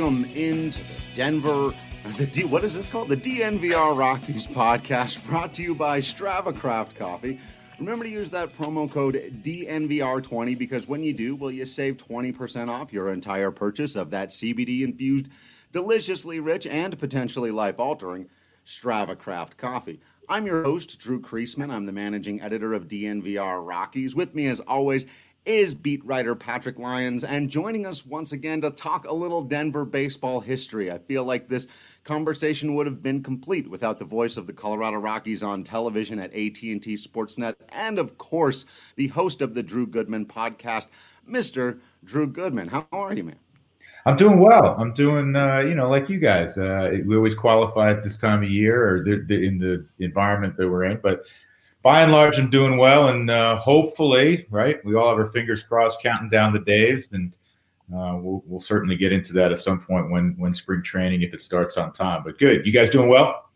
Welcome into the Denver, the D, what is this called? The DNVR Rockies podcast brought to you by Strava Craft Coffee. Remember to use that promo code DNVR20 because when you do, will you save 20% off your entire purchase of that CBD infused, deliciously rich, and potentially life altering Strava Craft Coffee. I'm your host, Drew Creasman. I'm the managing editor of DNVR Rockies. With me, as always, is beat writer Patrick Lyons, and joining us once again to talk a little Denver baseball history. I feel like this conversation would have been complete without the voice of the Colorado Rockies on television at AT&T Sportsnet, and of course, the host of the Drew Goodman podcast, Mr. Drew Goodman. How are you, man? I'm doing well. I'm doing, uh, you know, like you guys. Uh, we always qualify at this time of year or the, the, in the environment that we're in, but by and large, I'm doing well, and uh, hopefully, right, we all have our fingers crossed, counting down the days, and uh, we'll, we'll certainly get into that at some point when when spring training, if it starts on time. But good, you guys doing well?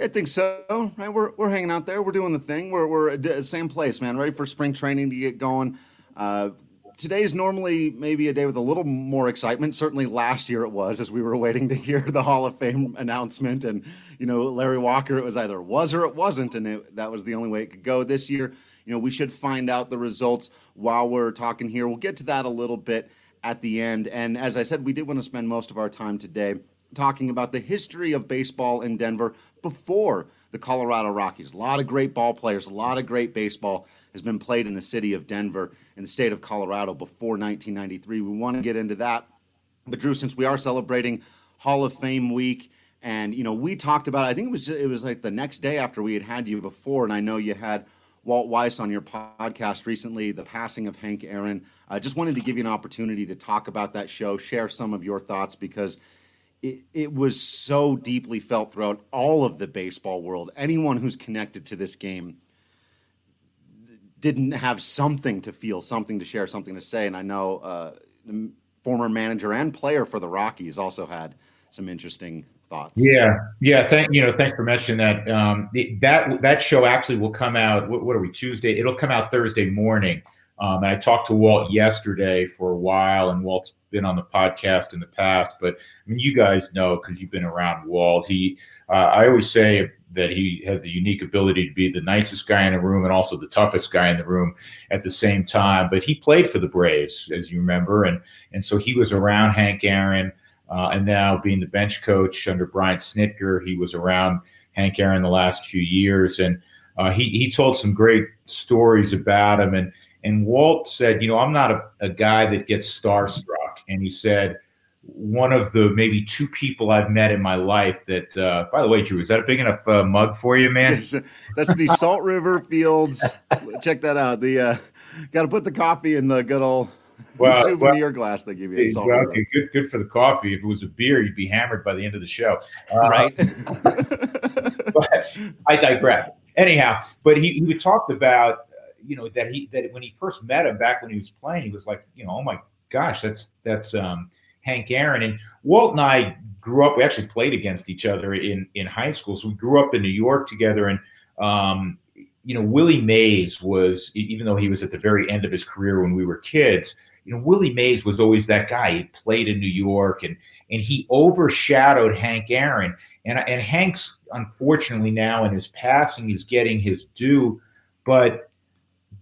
I think so. Right, we're we're hanging out there. We're doing the thing. We're we're at the same place, man. Ready for spring training to get going. Uh, today is normally maybe a day with a little more excitement. Certainly last year it was as we were waiting to hear the Hall of Fame announcement. And, you know, Larry Walker, it was either was or it wasn't. And it, that was the only way it could go this year. You know, we should find out the results while we're talking here. We'll get to that a little bit at the end. And as I said, we did want to spend most of our time today talking about the history of baseball in Denver before the Colorado Rockies. A lot of great ball players, a lot of great baseball has been played in the city of Denver in the state of Colorado before 1993. We want to get into that. But Drew, since we are celebrating Hall of Fame week, and you know, we talked about I think it was it was like the next day after we had had you before, and I know you had Walt Weiss on your podcast recently, the passing of Hank Aaron. I just wanted to give you an opportunity to talk about that show, share some of your thoughts because it, it was so deeply felt throughout all of the baseball world. Anyone who's connected to this game didn't have something to feel, something to share, something to say. And I know uh, former manager and player for the Rockies also had some interesting thoughts. Yeah, yeah. Thank you know, thanks for mentioning that. Um, that that show actually will come out. What, what, are we Tuesday? It'll come out Thursday morning. Um, and I talked to Walt yesterday for a while, and Walt's been on the podcast in the past. But I mean, you guys know because you've been around Walt. He, uh, I always say that he had the unique ability to be the nicest guy in the room and also the toughest guy in the room at the same time. But he played for the Braves, as you remember, and and so he was around Hank Aaron, uh, and now being the bench coach under Brian Snitker, he was around Hank Aaron the last few years, and uh, he he told some great stories about him, and and Walt said, you know, I'm not a, a guy that gets starstruck, and he said one of the maybe two people I've met in my life that, uh, by the way, Drew, is that a big enough uh, mug for you, man? That's the Salt River Fields. Check that out. The uh, got to put the coffee in the good old well, souvenir well, glass they give you. Well, okay, good, good for the coffee. If it was a beer, you'd be hammered by the end of the show. Uh, right. but I digress. Anyhow, but he, he talked about, uh, you know, that he that when he first met him back when he was playing, he was like, you know, oh my gosh, that's that's um Hank Aaron. And Walt and I grew up. We actually played against each other in in high school. So we grew up in New York together. And um, you know, Willie Mays was, even though he was at the very end of his career when we were kids, you know, Willie Mays was always that guy. He played in New York, and and he overshadowed Hank Aaron. And and Hank's unfortunately now in his passing is getting his due, but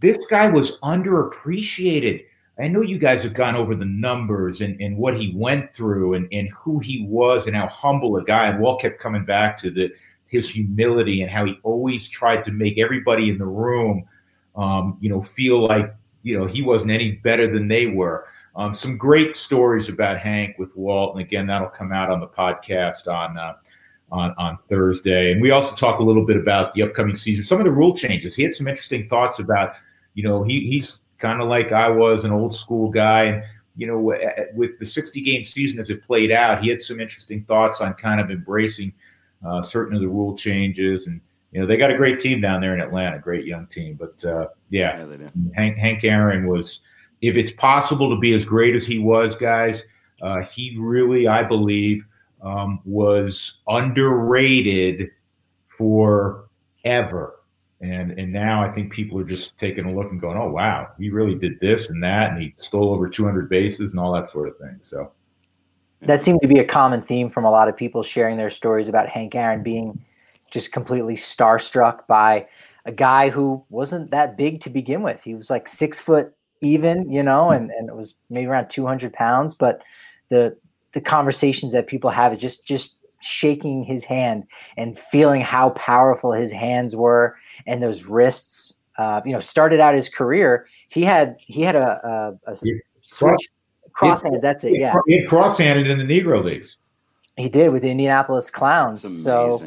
this guy was underappreciated. I know you guys have gone over the numbers and, and what he went through and, and who he was and how humble a guy. And Walt kept coming back to the his humility and how he always tried to make everybody in the room, um, you know, feel like you know he wasn't any better than they were. Um, some great stories about Hank with Walt, and again, that'll come out on the podcast on uh, on on Thursday. And we also talk a little bit about the upcoming season, some of the rule changes. He had some interesting thoughts about, you know, he he's kind of like I was, an old school guy, and you know, with the 60 game season as it played out, he had some interesting thoughts on kind of embracing uh, certain of the rule changes. And, you know, they got a great team down there in Atlanta, great young team. But uh, yeah, yeah Hank, Hank Aaron was, if it's possible to be as great as he was, guys, uh, he really, I believe, um, was underrated forever. And and now I think people are just taking a look and going, oh wow, he really did this and that, and he stole over 200 bases and all that sort of thing. So that seemed to be a common theme from a lot of people sharing their stories about Hank Aaron being just completely starstruck by a guy who wasn't that big to begin with. He was like six foot even, you know, and, and it was maybe around 200 pounds. But the the conversations that people have is just just shaking his hand and feeling how powerful his hands were and those wrists. Uh, you know, started out his career, he had he had a, a, a switch cross-handed. That's it. Yeah, he had cross-handed in the Negro leagues. He did with the Indianapolis Clowns. So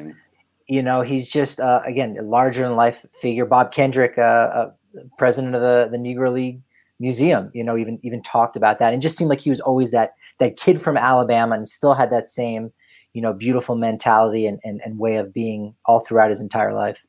you know, he's just uh, again a larger than life figure. Bob Kendrick, uh, uh, president of the the Negro League Museum, you know, even even talked about that, and just seemed like he was always that that kid from Alabama, and still had that same you know, beautiful mentality and, and, and way of being all throughout his entire life.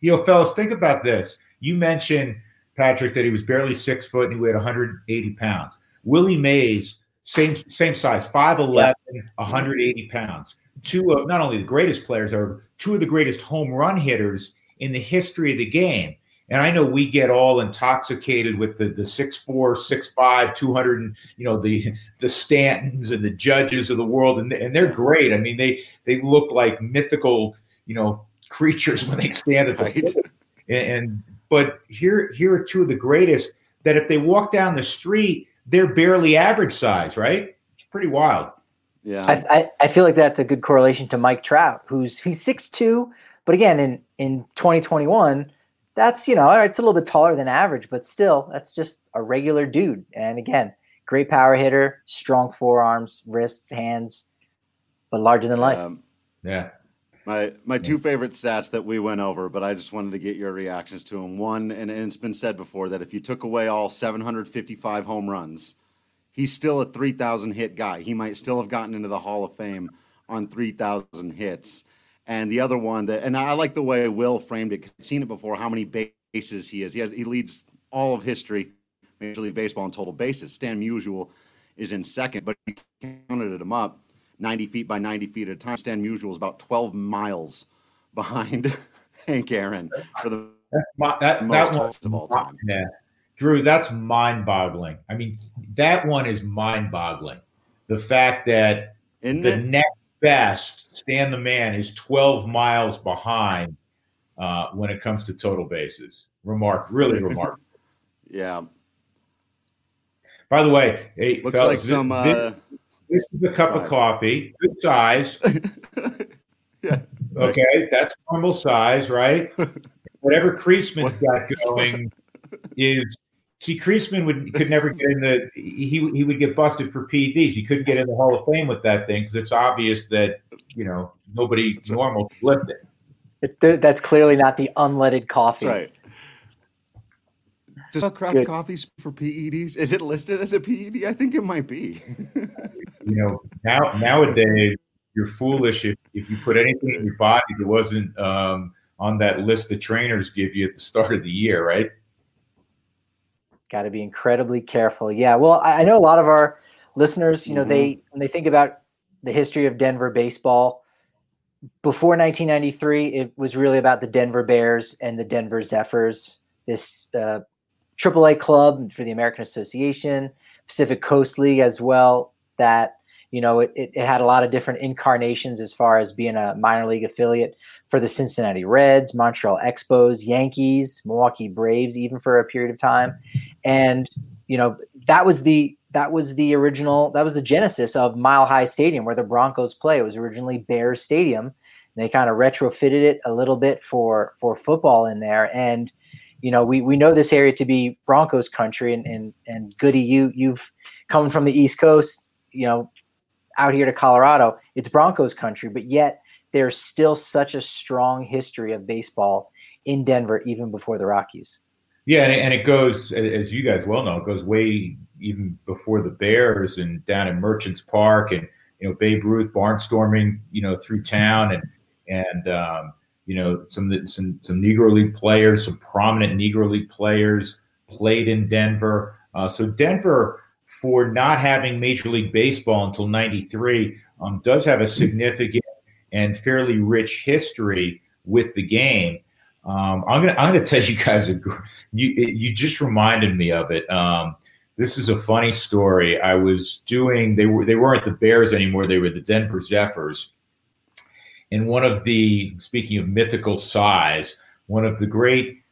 You know, fellas, think about this. You mentioned, Patrick, that he was barely six foot and he weighed 180 pounds. Willie Mays, same same size, 5'11, 180 pounds. Two of not only the greatest players, are two of the greatest home run hitters in the history of the game. And I know we get all intoxicated with the the six four, six five, two hundred, and you know the the Stantons and the judges of the world, and and they're great. I mean, they they look like mythical, you know, creatures when they stand at the right. and, and but here here are two of the greatest that if they walk down the street, they're barely average size, right? It's pretty wild. Yeah, I, I, I feel like that's a good correlation to Mike Trout, who's he's six two, but again in in 2021 that's you know it's a little bit taller than average, but still that's just a regular dude. And again, great power hitter, strong forearms, wrists, hands, but larger than life. Um, yeah. My my two favorite stats that we went over, but I just wanted to get your reactions to them. One, and, and it's been said before that if you took away all 755 home runs, he's still a 3,000 hit guy. He might still have gotten into the Hall of Fame on 3,000 hits. And the other one that, and I like the way Will framed it. I've seen it before. How many bases he has? He has. He leads all of history, Major League Baseball in total bases. Stan Musial is in second, but he counted him up 90 feet by 90 feet at a time. Stan Musial is about 12 miles behind Hank Aaron for the that, that, most that of all time. Yeah. Drew, that's mind boggling. I mean, that one is mind boggling. The fact that Isn't the it? next best, Stan the Man is 12 miles behind uh, when it comes to total bases. Remark, really remarkable. yeah. By the way, hey, looks fellas, like some. This, uh, this, is a cup right. of coffee, good size. yeah. Okay, that's normal size, right? Whatever Creasman's got going is See, Creasman would could never get in the he he would get busted for PEDs. He couldn't get in the Hall of Fame with that thing because it's obvious that you know nobody normal lift it. it. That's clearly not the unleaded coffee. That's right. Does craft Good. coffees for PEDs? Is it listed as a PED? I think it might be. you know, now nowadays you're foolish if, if you put anything in your body that wasn't um, on that list the trainers give you at the start of the year, right? Got to be incredibly careful. Yeah. Well, I, I, know a lot of our listeners, you know, mm-hmm. they when they think about the history of Denver baseball, before 1993, it was really about the Denver Bears and the Denver Zephyrs, this uh, AAA club for the American Association, Pacific Coast League as well, that you know, it, it, had a lot of different incarnations as far as being a minor league affiliate for the Cincinnati Reds, Montreal Expos, Yankees, Milwaukee Braves, even for a period of time. And, you know, that was the that was the original that was the genesis of Mile High Stadium where the Broncos play. It was originally Bears Stadium. they kind of retrofitted it a little bit for for football in there. And you know, we, we know this area to be Broncos country and, and, and Goody, you, you've come from the East Coast, you know, out here to Colorado, it's Broncos country, but yet there's still such a strong history of baseball in Denver, even before the Rockies. Yeah, and it, and it goes, as you guys well know, it goes way even before the Bears and down in Merchants Park and you know Babe Ruth barnstorming, you know, through town and and um, you know some some some Negro League players, some prominent Negro League players played in Denver. Uh, so Denver, for not having Major League Baseball until '93, um, does have a significant and fairly rich history with the game. Um, I'm gonna I'm gonna tell you guys a you you just reminded me of it. Um, this is a funny story. I was doing they were they weren't the Bears anymore. They were the Denver Zephyrs. And one of the speaking of mythical size, one of the great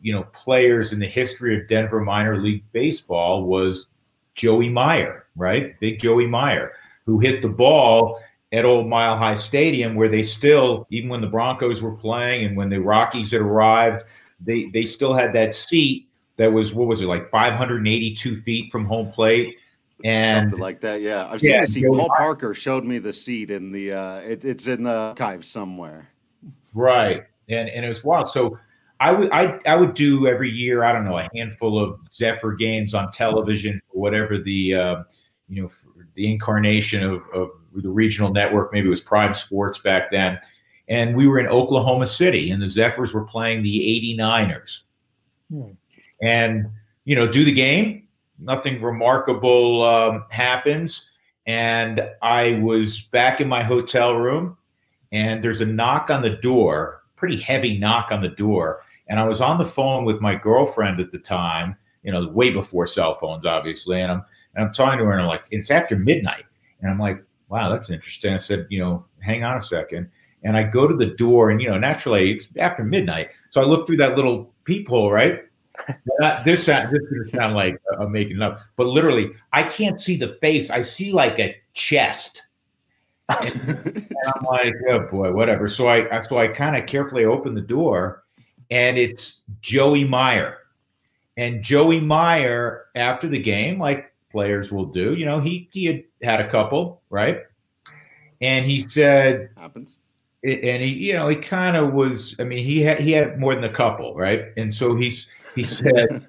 you know players in the history of Denver minor league baseball was Joey Meyer, right? Big Joey Meyer, who hit the ball at old Mile High Stadium, where they still, even when the Broncos were playing and when the Rockies had arrived, they they still had that seat that was what was it like 582 feet from home plate. And something like that, yeah. I've seen the seat. Paul Parker showed me the seat in the. Uh, it, it's in the archive somewhere. Right, and and it was wild. So I would I I would do every year. I don't know a handful of Zephyr games on television for whatever the uh, you know the incarnation of, of the regional network. Maybe it was Prime Sports back then. And we were in Oklahoma City, and the Zephyrs were playing the 89ers. Hmm. And, you know, do the game. Nothing remarkable um, happens. And I was back in my hotel room, and there's a knock on the door, pretty heavy knock on the door. And I was on the phone with my girlfriend at the time, you know, way before cell phones, obviously. And I'm and I'm talking to her, and I'm like, it's after midnight. And I'm like, wow, that's interesting. I said, you know, hang on a second. And I go to the door, and you know, naturally it's after midnight, so I look through that little peephole, right? Not, this this going sound like I'm making up, but literally, I can't see the face. I see like a chest, and, and I'm like, oh boy, whatever. So I so I kind of carefully open the door, and it's Joey Meyer, and Joey Meyer after the game, like players will do. You know, he he had had a couple, right? And he said happens. And he, you know, he kind of was. I mean, he had he had more than a couple, right? And so he's he said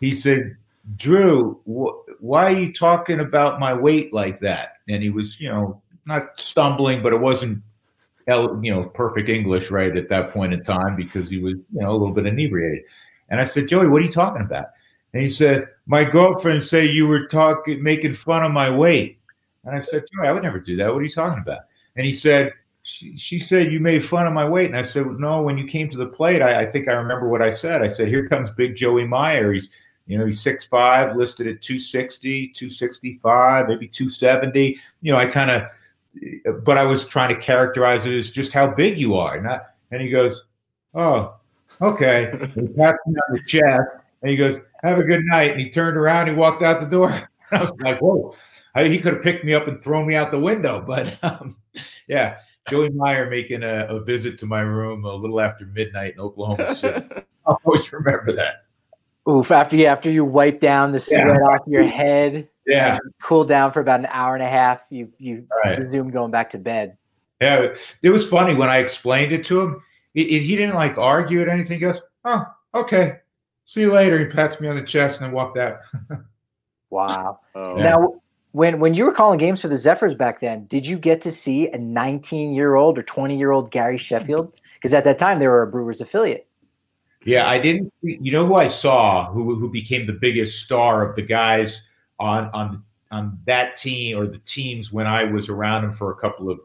he said, Drew, wh- why are you talking about my weight like that? And he was, you know, not stumbling, but it wasn't you know perfect English right at that point in time because he was you know a little bit inebriated. And I said, Joey, what are you talking about? And he said, My girlfriend said you were talking, making fun of my weight. And I said, Joey, I would never do that. What are you talking about? And he said, she, she said you made fun of my weight. And I said, No, when you came to the plate, I, I think I remember what I said. I said, Here comes big Joey Meyer. He's you know, he's 6'5, listed at 260, 265, maybe 270. You know, I kind of, but I was trying to characterize it as just how big you are. Not, and he goes, Oh, okay. He pats me on the chest and he goes, have a good night. And he turned around, he walked out the door. I was like, whoa. I, he could have picked me up and thrown me out the window. But um, yeah, Joey Meyer making a, a, visit to my room a little after midnight in Oklahoma City. I'll always remember that. Oof, after you after you wipe down the sweat yeah. off your head, yeah, cool down for about an hour and a half, you you right. resume going back to bed. Yeah, it was funny when I explained it to him. It, it, he didn't like argue at anything. He goes, "Oh, okay." see you later. He pats me on the chest and then walked out. wow. Oh. Now, when when you were calling games for the Zephyrs back then, did you get to see a 19 year old or 20 year old Gary Sheffield? Because at that time they were a Brewers affiliate. Yeah, I didn't. You know who I saw who who became the biggest star of the guys on on on that team or the teams when I was around him for a couple of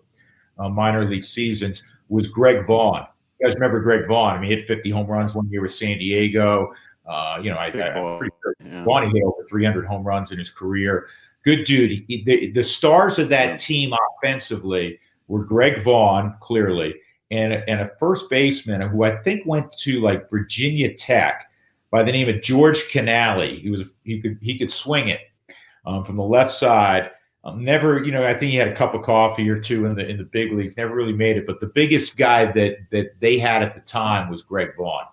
uh, minor league seasons was Greg Vaughn. You guys remember Greg Vaughn? I mean, he hit 50 home runs one year with San Diego. Uh, you know, I, am pretty sure yeah. Bonnie hit over 300 home runs in his career. Good dude. He, the, the stars of that team offensively were Greg Vaughn, clearly, and, and a first baseman who I think went to like Virginia Tech by the name of George Canale. He was he could he could swing it um, from the left side. Um, never, you know, I think he had a cup of coffee or two in the in the big leagues. Never really made it, but the biggest guy that that they had at the time was Greg Vaughn.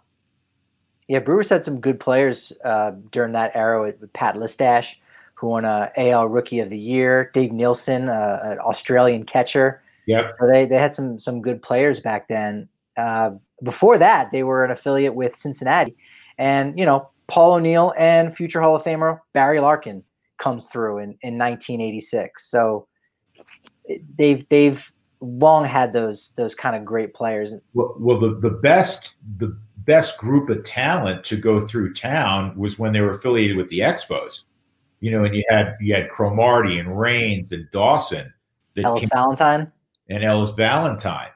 Yeah, Brewers had some good players uh, during that era with, Pat Listach, who won a AL Rookie of the Year. Dave Nilsson, uh, an Australian catcher. Yep. So they, they had some some good players back then. Uh, before that, they were an affiliate with Cincinnati, and you know Paul O'Neill and future Hall of Famer Barry Larkin comes through in, in 1986. So they've they've long had those those kind of great players. Well, well, the the best the best group of talent to go through town was when they were affiliated with the Expos. You know, and you had you had Cromartie and Raines and Dawson, Ellis came, Valentine, and Ellis Valentine.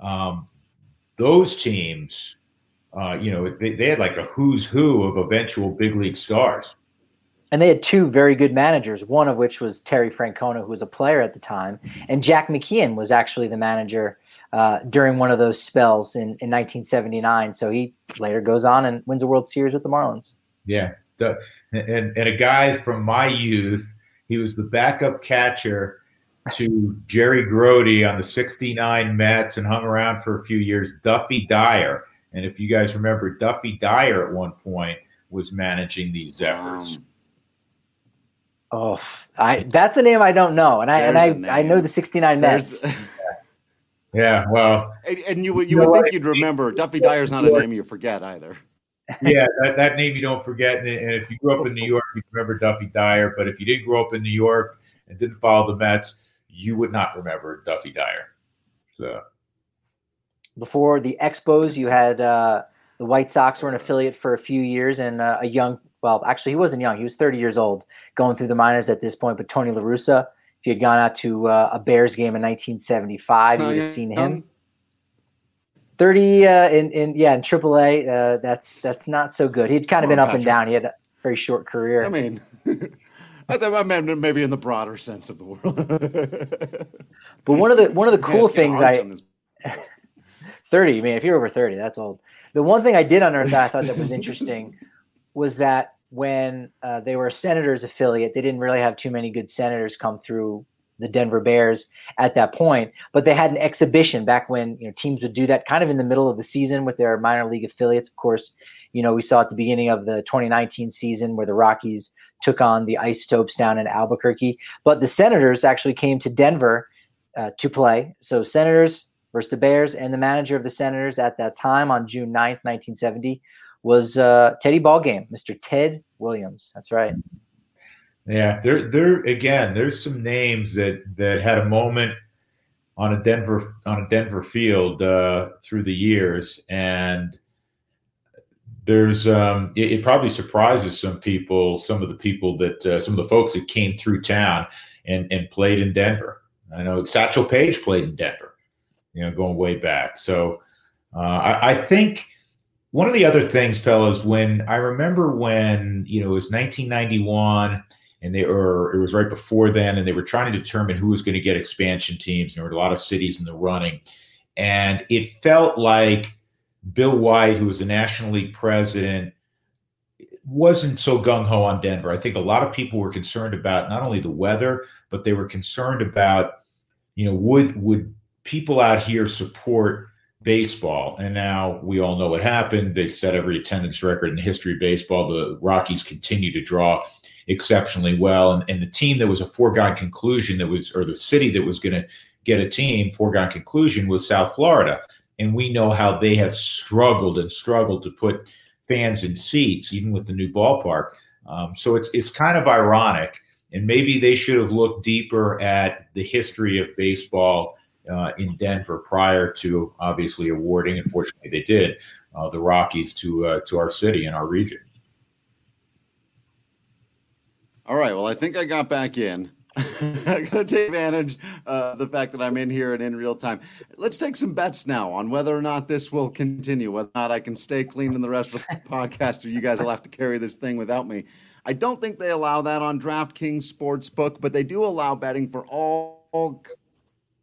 Um, those teams, uh, you know, they, they had like a who's who of eventual big league stars. And they had two very good managers, one of which was Terry Francona, who was a player at the time, and Jack McKeon was actually the manager uh, during one of those spells in, in 1979. So he later goes on and wins a World Series with the Marlins. Yeah, the, and and a guy from my youth, he was the backup catcher to Jerry Grote on the 69 Mets and hung around for a few years, Duffy Dyer. And if you guys remember, Duffy Dyer at one point was managing the Zephyrs. Um, oh, I that's a name I don't know, and I and I I know the '69 Mets. yeah, well, and, and you would you, you would think you'd remember Duffy Dyer's not a name you forget either. yeah, that, that name you don't forget. And, and if you grew up in New York, you remember Duffy Dyer. But if you didn't grow up in New York and didn't follow the Mets, you would not remember Duffy Dyer. So before the Expos, you had uh, the White Sox were an affiliate for a few years, and uh, a young, well, actually he wasn't young; he was 30 years old, going through the minors at this point. But Tony La Russa, if you had gone out to uh, a Bears game in 1975, you would have seen him. 30 uh, in, in yeah in AAA. Uh, that's that's not so good. He'd kind of been up and down. He had a very short career. I mean. I meant maybe in the broader sense of the world. but one of the one of the cool things I thirty. I mean, if you're over thirty, that's old. The one thing I did unearth that I thought that was interesting was that when uh, they were a Senators affiliate, they didn't really have too many good Senators come through the Denver Bears at that point. But they had an exhibition back when you know teams would do that kind of in the middle of the season with their minor league affiliates. Of course, you know we saw at the beginning of the 2019 season where the Rockies took on the Isotopes down in Albuquerque. But the Senators actually came to Denver uh, to play. So Senators versus the Bears, and the manager of the Senators at that time on June 9th, 1970, was uh, Teddy Ballgame, Mr. Ted Williams. That's right. Yeah, there, there again. There's some names that that had a moment on a Denver on a Denver field uh, through the years, and there's um, it, it, probably surprises some people, some of the people that uh, some of the folks that came through town and and played in Denver. I know Satchel Paige played in Denver, you know, going way back. So uh, I, I, think one of the other things, fellas, when I remember when you know it was 1991 and they were it was right before then, and they were trying to determine who was going to get expansion teams. There were a lot of cities in the running, and it felt like Bill White, who was the National League president, wasn't so gung ho on Denver. I think a lot of people were concerned about not only the weather, but they were concerned about, you know, would would people out here support baseball? And now we all know what happened. They set every attendance record in the history of baseball. The Rockies continue to draw exceptionally well, and, and the team that was a foregone conclusion that was, or the city that was going to get a team foregone conclusion was South Florida and we know how they have struggled and struggled to put fans in seats, even with the new ballpark. Um, so it's it's kind of ironic, and maybe they should have looked deeper at the history of baseball uh, in Denver prior to obviously awarding. Unfortunately, they did uh, the Rockies to uh, to our city and our region. All right. Well, I think I got back in. I'm going to take advantage of the fact that I'm in here and in real time. Let's take some bets now on whether or not this will continue, whether or not I can stay clean in the rest of the podcast, or you guys will have to carry this thing without me. I don't think they allow that on DraftKings Sportsbook, but they do allow betting for all, all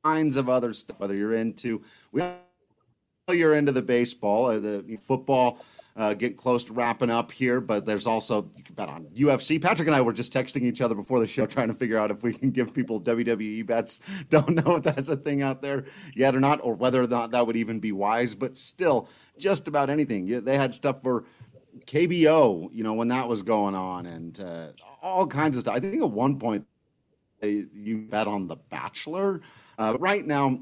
kinds of other stuff, whether you're into, we you're into the baseball, or the football uh, getting close to wrapping up here, but there's also you can bet on UFC. Patrick and I were just texting each other before the show, trying to figure out if we can give people WWE bets. Don't know if that's a thing out there yet or not, or whether or not that would even be wise. But still, just about anything. They had stuff for KBO, you know, when that was going on, and uh, all kinds of stuff. I think at one point they, you bet on The Bachelor. Uh, right now,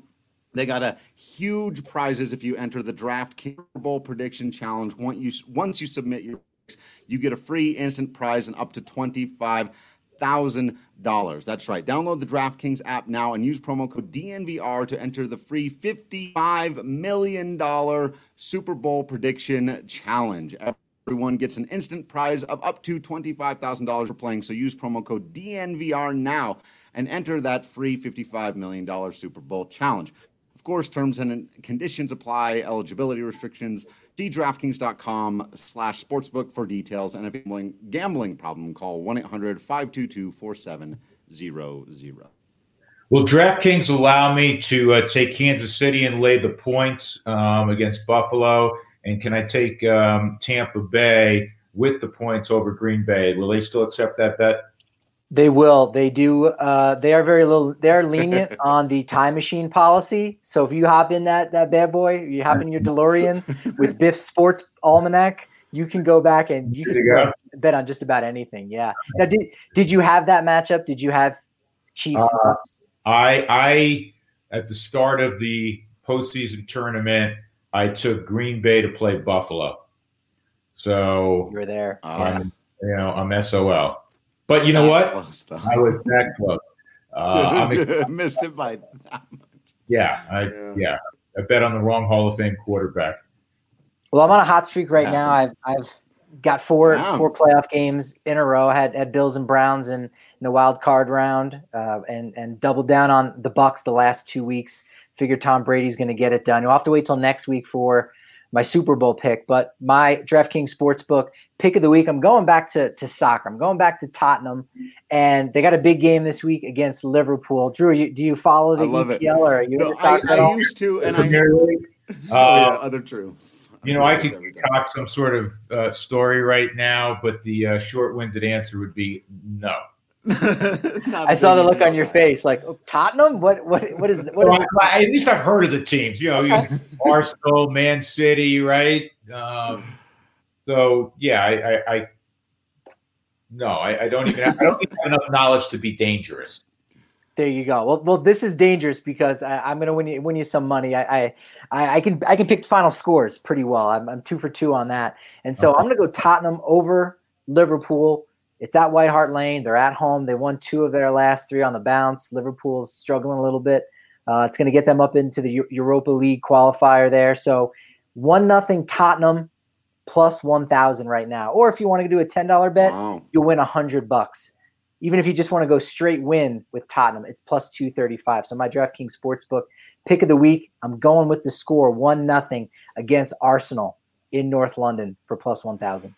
they got a huge prizes if you enter the Draft Bowl Prediction Challenge. Once you once you submit your, picks, you get a free instant prize and up to twenty five thousand dollars. That's right. Download the DraftKings app now and use promo code DNVR to enter the free fifty-five million dollar Super Bowl prediction challenge. Everyone gets an instant prize of up to twenty-five thousand dollars for playing. So use promo code DNVR now and enter that free fifty-five million dollar Super Bowl challenge. Of course, terms and conditions apply. Eligibility restrictions. See DraftKings.com slash sportsbook for details. And if you a gambling problem, call 1-800-522-4700. Will DraftKings allow me to uh, take Kansas City and lay the points um, against Buffalo? And can I take um, Tampa Bay with the points over Green Bay? Will they still accept that bet? They will. They do. Uh, they are very little. They're lenient on the time machine policy. So if you hop in that that bad boy, you hop in your DeLorean with Biff Sports Almanac, you can go back and you can you bet on just about anything. Yeah. Now, did did you have that matchup? Did you have Chiefs? Uh, I I at the start of the postseason tournament, I took Green Bay to play Buffalo. So you were there. Um, you know, I'm SOL. But you know what? Close, I was that close. Uh, missed it by that much. Yeah, I, yeah, yeah. I bet on the wrong Hall of Fame quarterback. Well, I'm on a hot streak right now. I've I've got four wow. four playoff games in a row. I had had Bills and Browns in, in the wild card round, uh, and and doubled down on the Bucks the last two weeks. Figure Tom Brady's going to get it done. You'll have to wait till next week for my Super Bowl pick, but my DraftKings Sportsbook pick of the week. I'm going back to, to soccer. I'm going back to Tottenham, and they got a big game this week against Liverpool. Drew, you, do you follow the I love EPL it. or are you no, I, I used to, and I oh, yeah, uh, other true. You know, I could talk some sort of uh, story right now, but the uh, short-winded answer would be no. I saw the look on your face, like oh, Tottenham. What? What? What is? What well, is I, at least I've heard of the teams. You know, you, Arsenal, Man City, right? Um, so yeah, I, I, I no, I, I, don't even. Have, I don't even have enough knowledge to be dangerous. There you go. Well, well, this is dangerous because I, am going to win you win you some money. I, I, I can I can pick final scores pretty well. I'm, I'm two for two on that, and so okay. I'm going to go Tottenham over Liverpool it's at White Hart Lane. They're at home. They won two of their last three on the bounce. Liverpool's struggling a little bit. Uh, it's going to get them up into the Europa League qualifier there. So one nothing Tottenham plus one thousand right now. Or if you want to do a ten dollar bet, wow. you'll win a hundred bucks. Even if you just want to go straight win with Tottenham, it's plus two thirty five. So my DraftKings sportsbook pick of the week, I'm going with the score one nothing against Arsenal in North London for plus one thousand.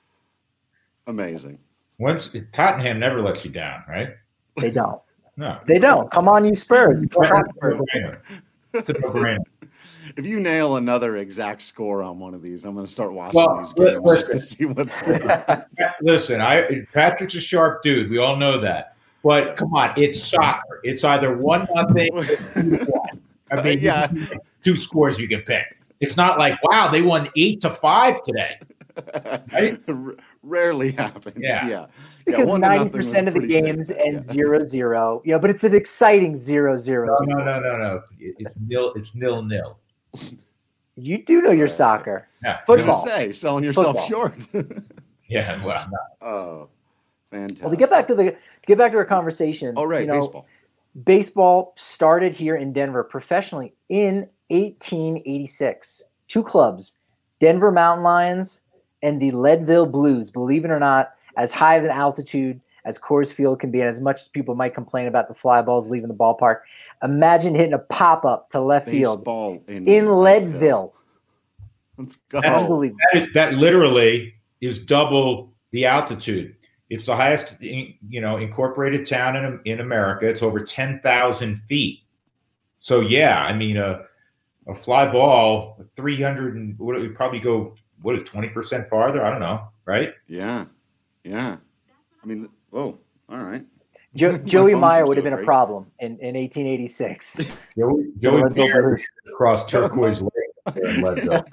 Amazing. Once Tottenham never lets you down, right? They don't. no, they don't. Come on, you Spurs. It's a no-brainer. If you nail another exact score on one of these, I'm going to start watching well, these games listen, just to see what's going on. listen, I Patrick's a sharp dude. We all know that. But come on, it's soccer. It's either one nothing. I mean, yeah. two scores you can pick. It's not like wow, they won eight to five today. Right? Rarely happens. Yeah. yeah. Because ninety percent of the games sick. end yeah. zero zero. Yeah, but it's an exciting zero zero. No, no, no, no, no. It's nil. It's nil nil. You do know your soccer. Yeah. Football. say selling yourself Football. short. yeah. Well. No. Oh, fantastic. Well, to get back to the to get back to our conversation. Oh, right. You know, baseball. Baseball started here in Denver professionally in 1886. Two clubs, Denver Mountain Lions and the Leadville Blues, believe it or not, as high of an altitude as Coors Field can be, and as much as people might complain about the fly balls leaving the ballpark, imagine hitting a pop up to left Baseball field in, in Leadville. Let's go. That, that, that literally is double the altitude. It's the highest, you know, incorporated town in in America. It's over ten thousand feet. So yeah, I mean a a fly ball, three hundred and what it would probably go what is twenty percent farther? I don't know, right? Yeah, yeah. I mean, whoa, all right. Jo- Joey Meyer would have been great. a problem in, in 1886. Joey, Joey across turquoise lake.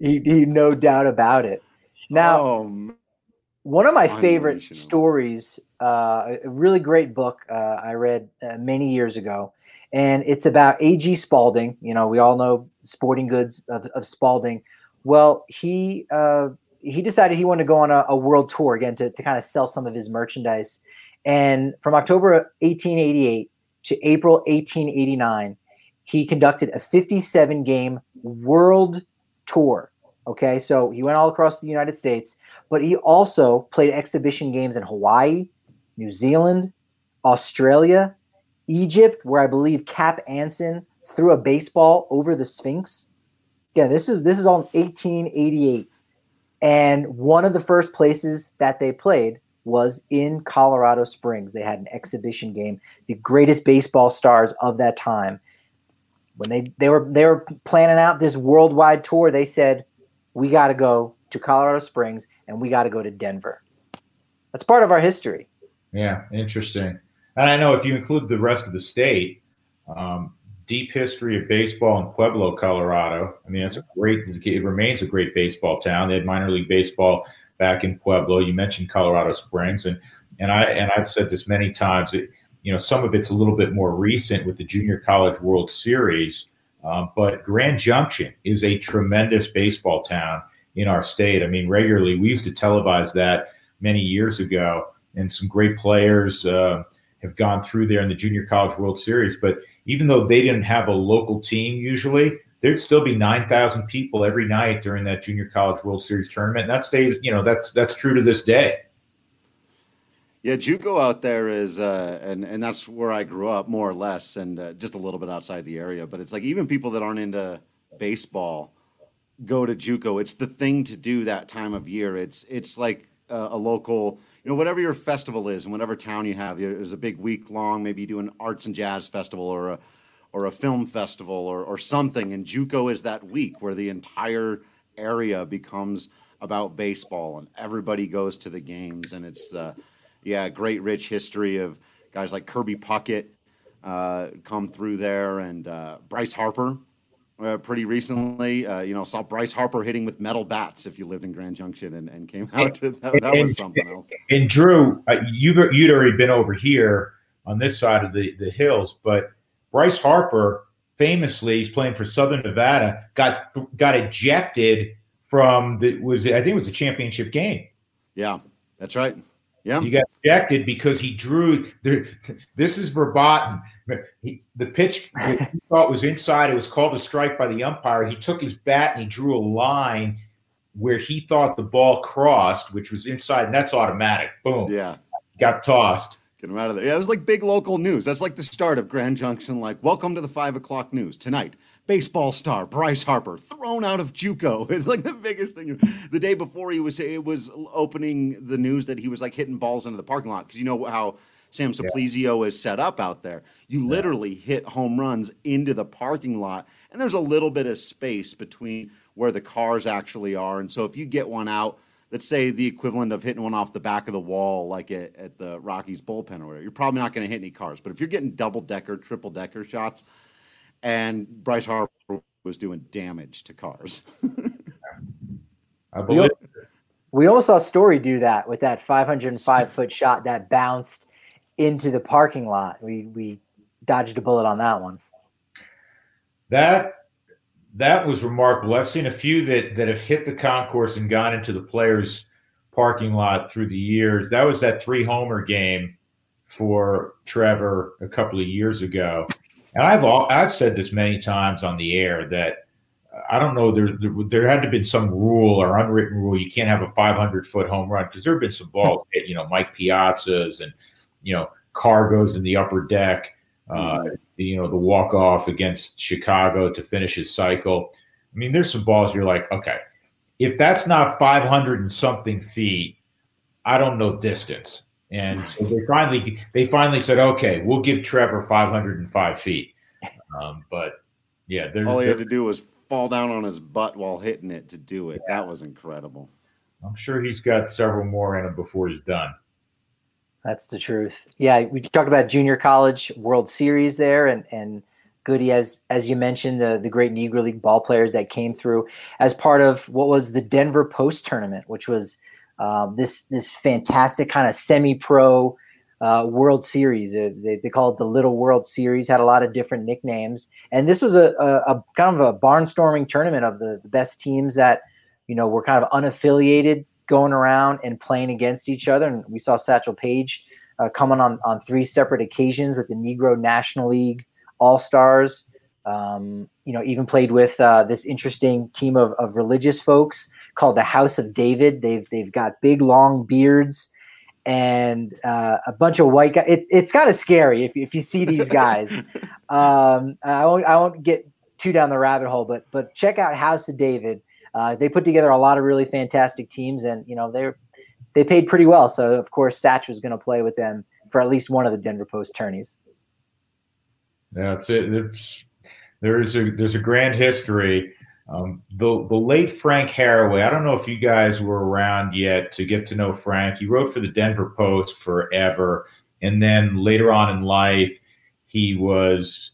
he, he, no doubt about it. Now, oh, one of my favorite stories, uh, a really great book uh, I read uh, many years ago, and it's about A.G. Spalding. You know, we all know sporting goods of, of Spalding. Well, he uh, he decided he wanted to go on a, a world tour again to, to kind of sell some of his merchandise. And from October 1888 to April 1889, he conducted a 57 game world tour. Okay, so he went all across the United States, but he also played exhibition games in Hawaii, New Zealand, Australia, Egypt, where I believe Cap Anson threw a baseball over the Sphinx. Yeah, this is this is all 1888, and one of the first places that they played was in Colorado Springs. They had an exhibition game. The greatest baseball stars of that time, when they they were they were planning out this worldwide tour, they said, "We got to go to Colorado Springs and we got to go to Denver." That's part of our history. Yeah, interesting. And I know if you include the rest of the state, um, deep history of baseball in Pueblo, Colorado. I mean, it's a great. It remains a great baseball town. They had minor league baseball back in Pueblo. You mentioned Colorado Springs, and and I and I've said this many times. That, you know, some of it's a little bit more recent with the Junior College World Series, uh, but Grand Junction is a tremendous baseball town in our state. I mean, regularly we used to televise that many years ago, and some great players. Uh, have gone through there in the Junior College World Series. But even though they didn't have a local team usually, there'd still be 9,000 people every night during that Junior College World Series tournament. And that stays, you know, that's that's true to this day. Yeah, JUCO out there is, uh, and and that's where I grew up more or less, and uh, just a little bit outside the area. But it's like even people that aren't into baseball go to JUCO. It's the thing to do that time of year. It's it's like a, a local you know, whatever your festival is in whatever town you have, there's a big week long, maybe you do an arts and jazz festival or a, or a film festival or, or something. And JUCO is that week where the entire area becomes about baseball and everybody goes to the games. And it's, uh, yeah, great rich history of guys like Kirby Puckett uh, come through there and uh, Bryce Harper uh, pretty recently. Uh, you know, saw Bryce Harper hitting with metal bats if you lived in Grand Junction and, and came out to that, that was something else. And Drew, uh, you've you'd already been over here on this side of the the hills, but Bryce Harper famously, he's playing for Southern Nevada, got got ejected from the was I think it was a championship game. Yeah, that's right. Yeah, he got ejected because he drew. The, this is verboten. He, the pitch he thought was inside. It was called a strike by the umpire. He took his bat and he drew a line where he thought the ball crossed, which was inside, and that's automatic. Boom. Yeah, got tossed. Get him out of there. Yeah, it was like big local news. That's like the start of Grand Junction. Like, welcome to the five o'clock news tonight baseball star Bryce Harper thrown out of JUCO. It's like the biggest thing. The day before he was it was opening the news that he was like hitting balls into the parking lot because you know how Sam Suplizio yeah. is set up out there. You literally hit home runs into the parking lot, and there's a little bit of space between where the cars actually are. And so if you get one out, let's say the equivalent of hitting one off the back of the wall, like at, at the Rockies bullpen or whatever, you're probably not going to hit any cars. But if you're getting double decker, triple decker shots, and Bryce Harper was doing damage to cars. I believe. We almost saw Story do that with that 505 foot shot that bounced into the parking lot. We we dodged a bullet on that one. That that was remarkable. I've seen a few that that have hit the concourse and gone into the players' parking lot through the years. That was that three homer game for Trevor a couple of years ago. And I've all, I've said this many times on the air that I don't know there, there, there had to been some rule or unwritten rule. You can't have a 500 foot home run because there have been some balls hit you know Mike Piazza's and you know CarGo's in the upper deck uh, mm-hmm. you know the walk off against Chicago to finish his cycle. I mean there's some balls you're like okay if that's not 500 and something feet I don't know distance and so they finally they finally said, okay, we'll give Trevor 505 feet. Um, but yeah, all he had to do was fall down on his butt while hitting it to do it. Yeah. That was incredible. I'm sure he's got several more in him before he's done. That's the truth. Yeah, we talked about junior college World Series there, and and Goody, as as you mentioned, the the great Negro League ball players that came through as part of what was the Denver Post tournament, which was um, this this fantastic kind of semi pro uh, World Series. They, they call it the Little World Series. Had a lot of different nicknames, and this was a, a, a kind of a barnstorming tournament of the, the best teams that you know were kind of unaffiliated going around and playing against each other. And we saw Satchel Paige uh, coming on on three separate occasions with the Negro National League All Stars. Um, you know, even played with uh, this interesting team of, of religious folks called the House of David. They've they've got big long beards and uh, a bunch of white guys. It, it's kind of scary if, if you see these guys. um, I won't I won't get too down the rabbit hole, but but check out House of David. Uh, they put together a lot of really fantastic teams, and you know they're they paid pretty well. So of course Satch was going to play with them for at least one of the Denver Post tourneys. That's it. It's there's a there's a grand history. Um, the the late Frank Haraway. I don't know if you guys were around yet to get to know Frank. He wrote for the Denver Post forever, and then later on in life, he was.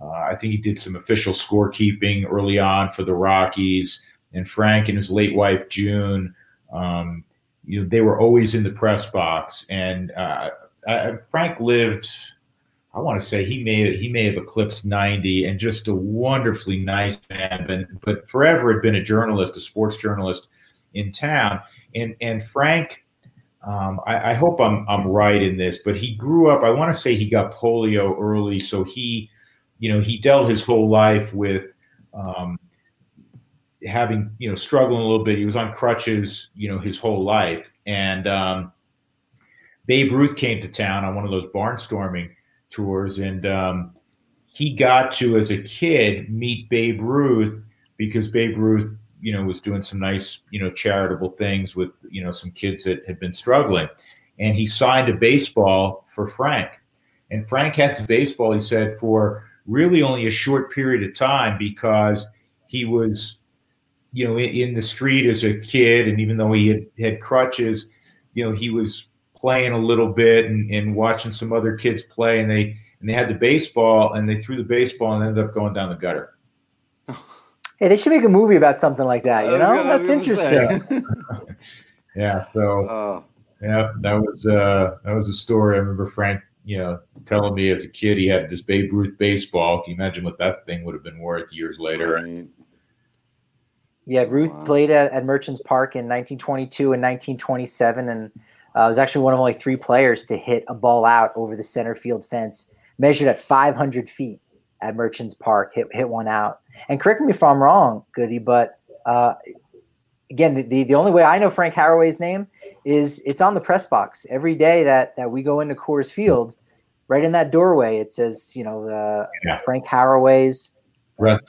Uh, I think he did some official scorekeeping early on for the Rockies. And Frank and his late wife June, um, you know, they were always in the press box. And uh, I, Frank lived I want to say he may he may have eclipsed 90 and just a wonderfully nice man, but, but forever had been a journalist, a sports journalist in town. And and Frank, um, I, I, hope I'm I'm right in this, but he grew up. I want to say he got polio early, so he, you know, he dealt his whole life with um, having you know struggling a little bit. He was on crutches, you know, his whole life. And um, Babe Ruth came to town on one of those barnstorming tours, and um, he got to as a kid meet Babe Ruth because Babe Ruth, you know, was doing some nice, you know, charitable things with you know some kids that had been struggling, and he signed a baseball for Frank, and Frank had the baseball. He said for really only a short period of time because he was you know in, in, the street as a kid and even though he had, had crutches you know he was playing a little bit and, and watching some other kids play, and they and they had the baseball and they threw the baseball and ended up going down the gutter. Hey, they should make a movie about something like that. You know, that's interesting. yeah. So, oh. yeah, that was uh, that was a story. I remember Frank, you know, telling me as a kid he had this Babe Ruth baseball. Can you imagine what that thing would have been worth years later? Right. Yeah, Ruth wow. played at, at Merchants Park in 1922 and 1927, and uh, was actually one of only three players to hit a ball out over the center field fence, measured at 500 feet at Merchants Park. Hit hit one out. And correct me if I'm wrong, Goody, but uh, again, the, the only way I know Frank Haraway's name is it's on the press box every day that that we go into Coors Field. Right in that doorway, it says, you know, uh, yeah. Frank Haraway's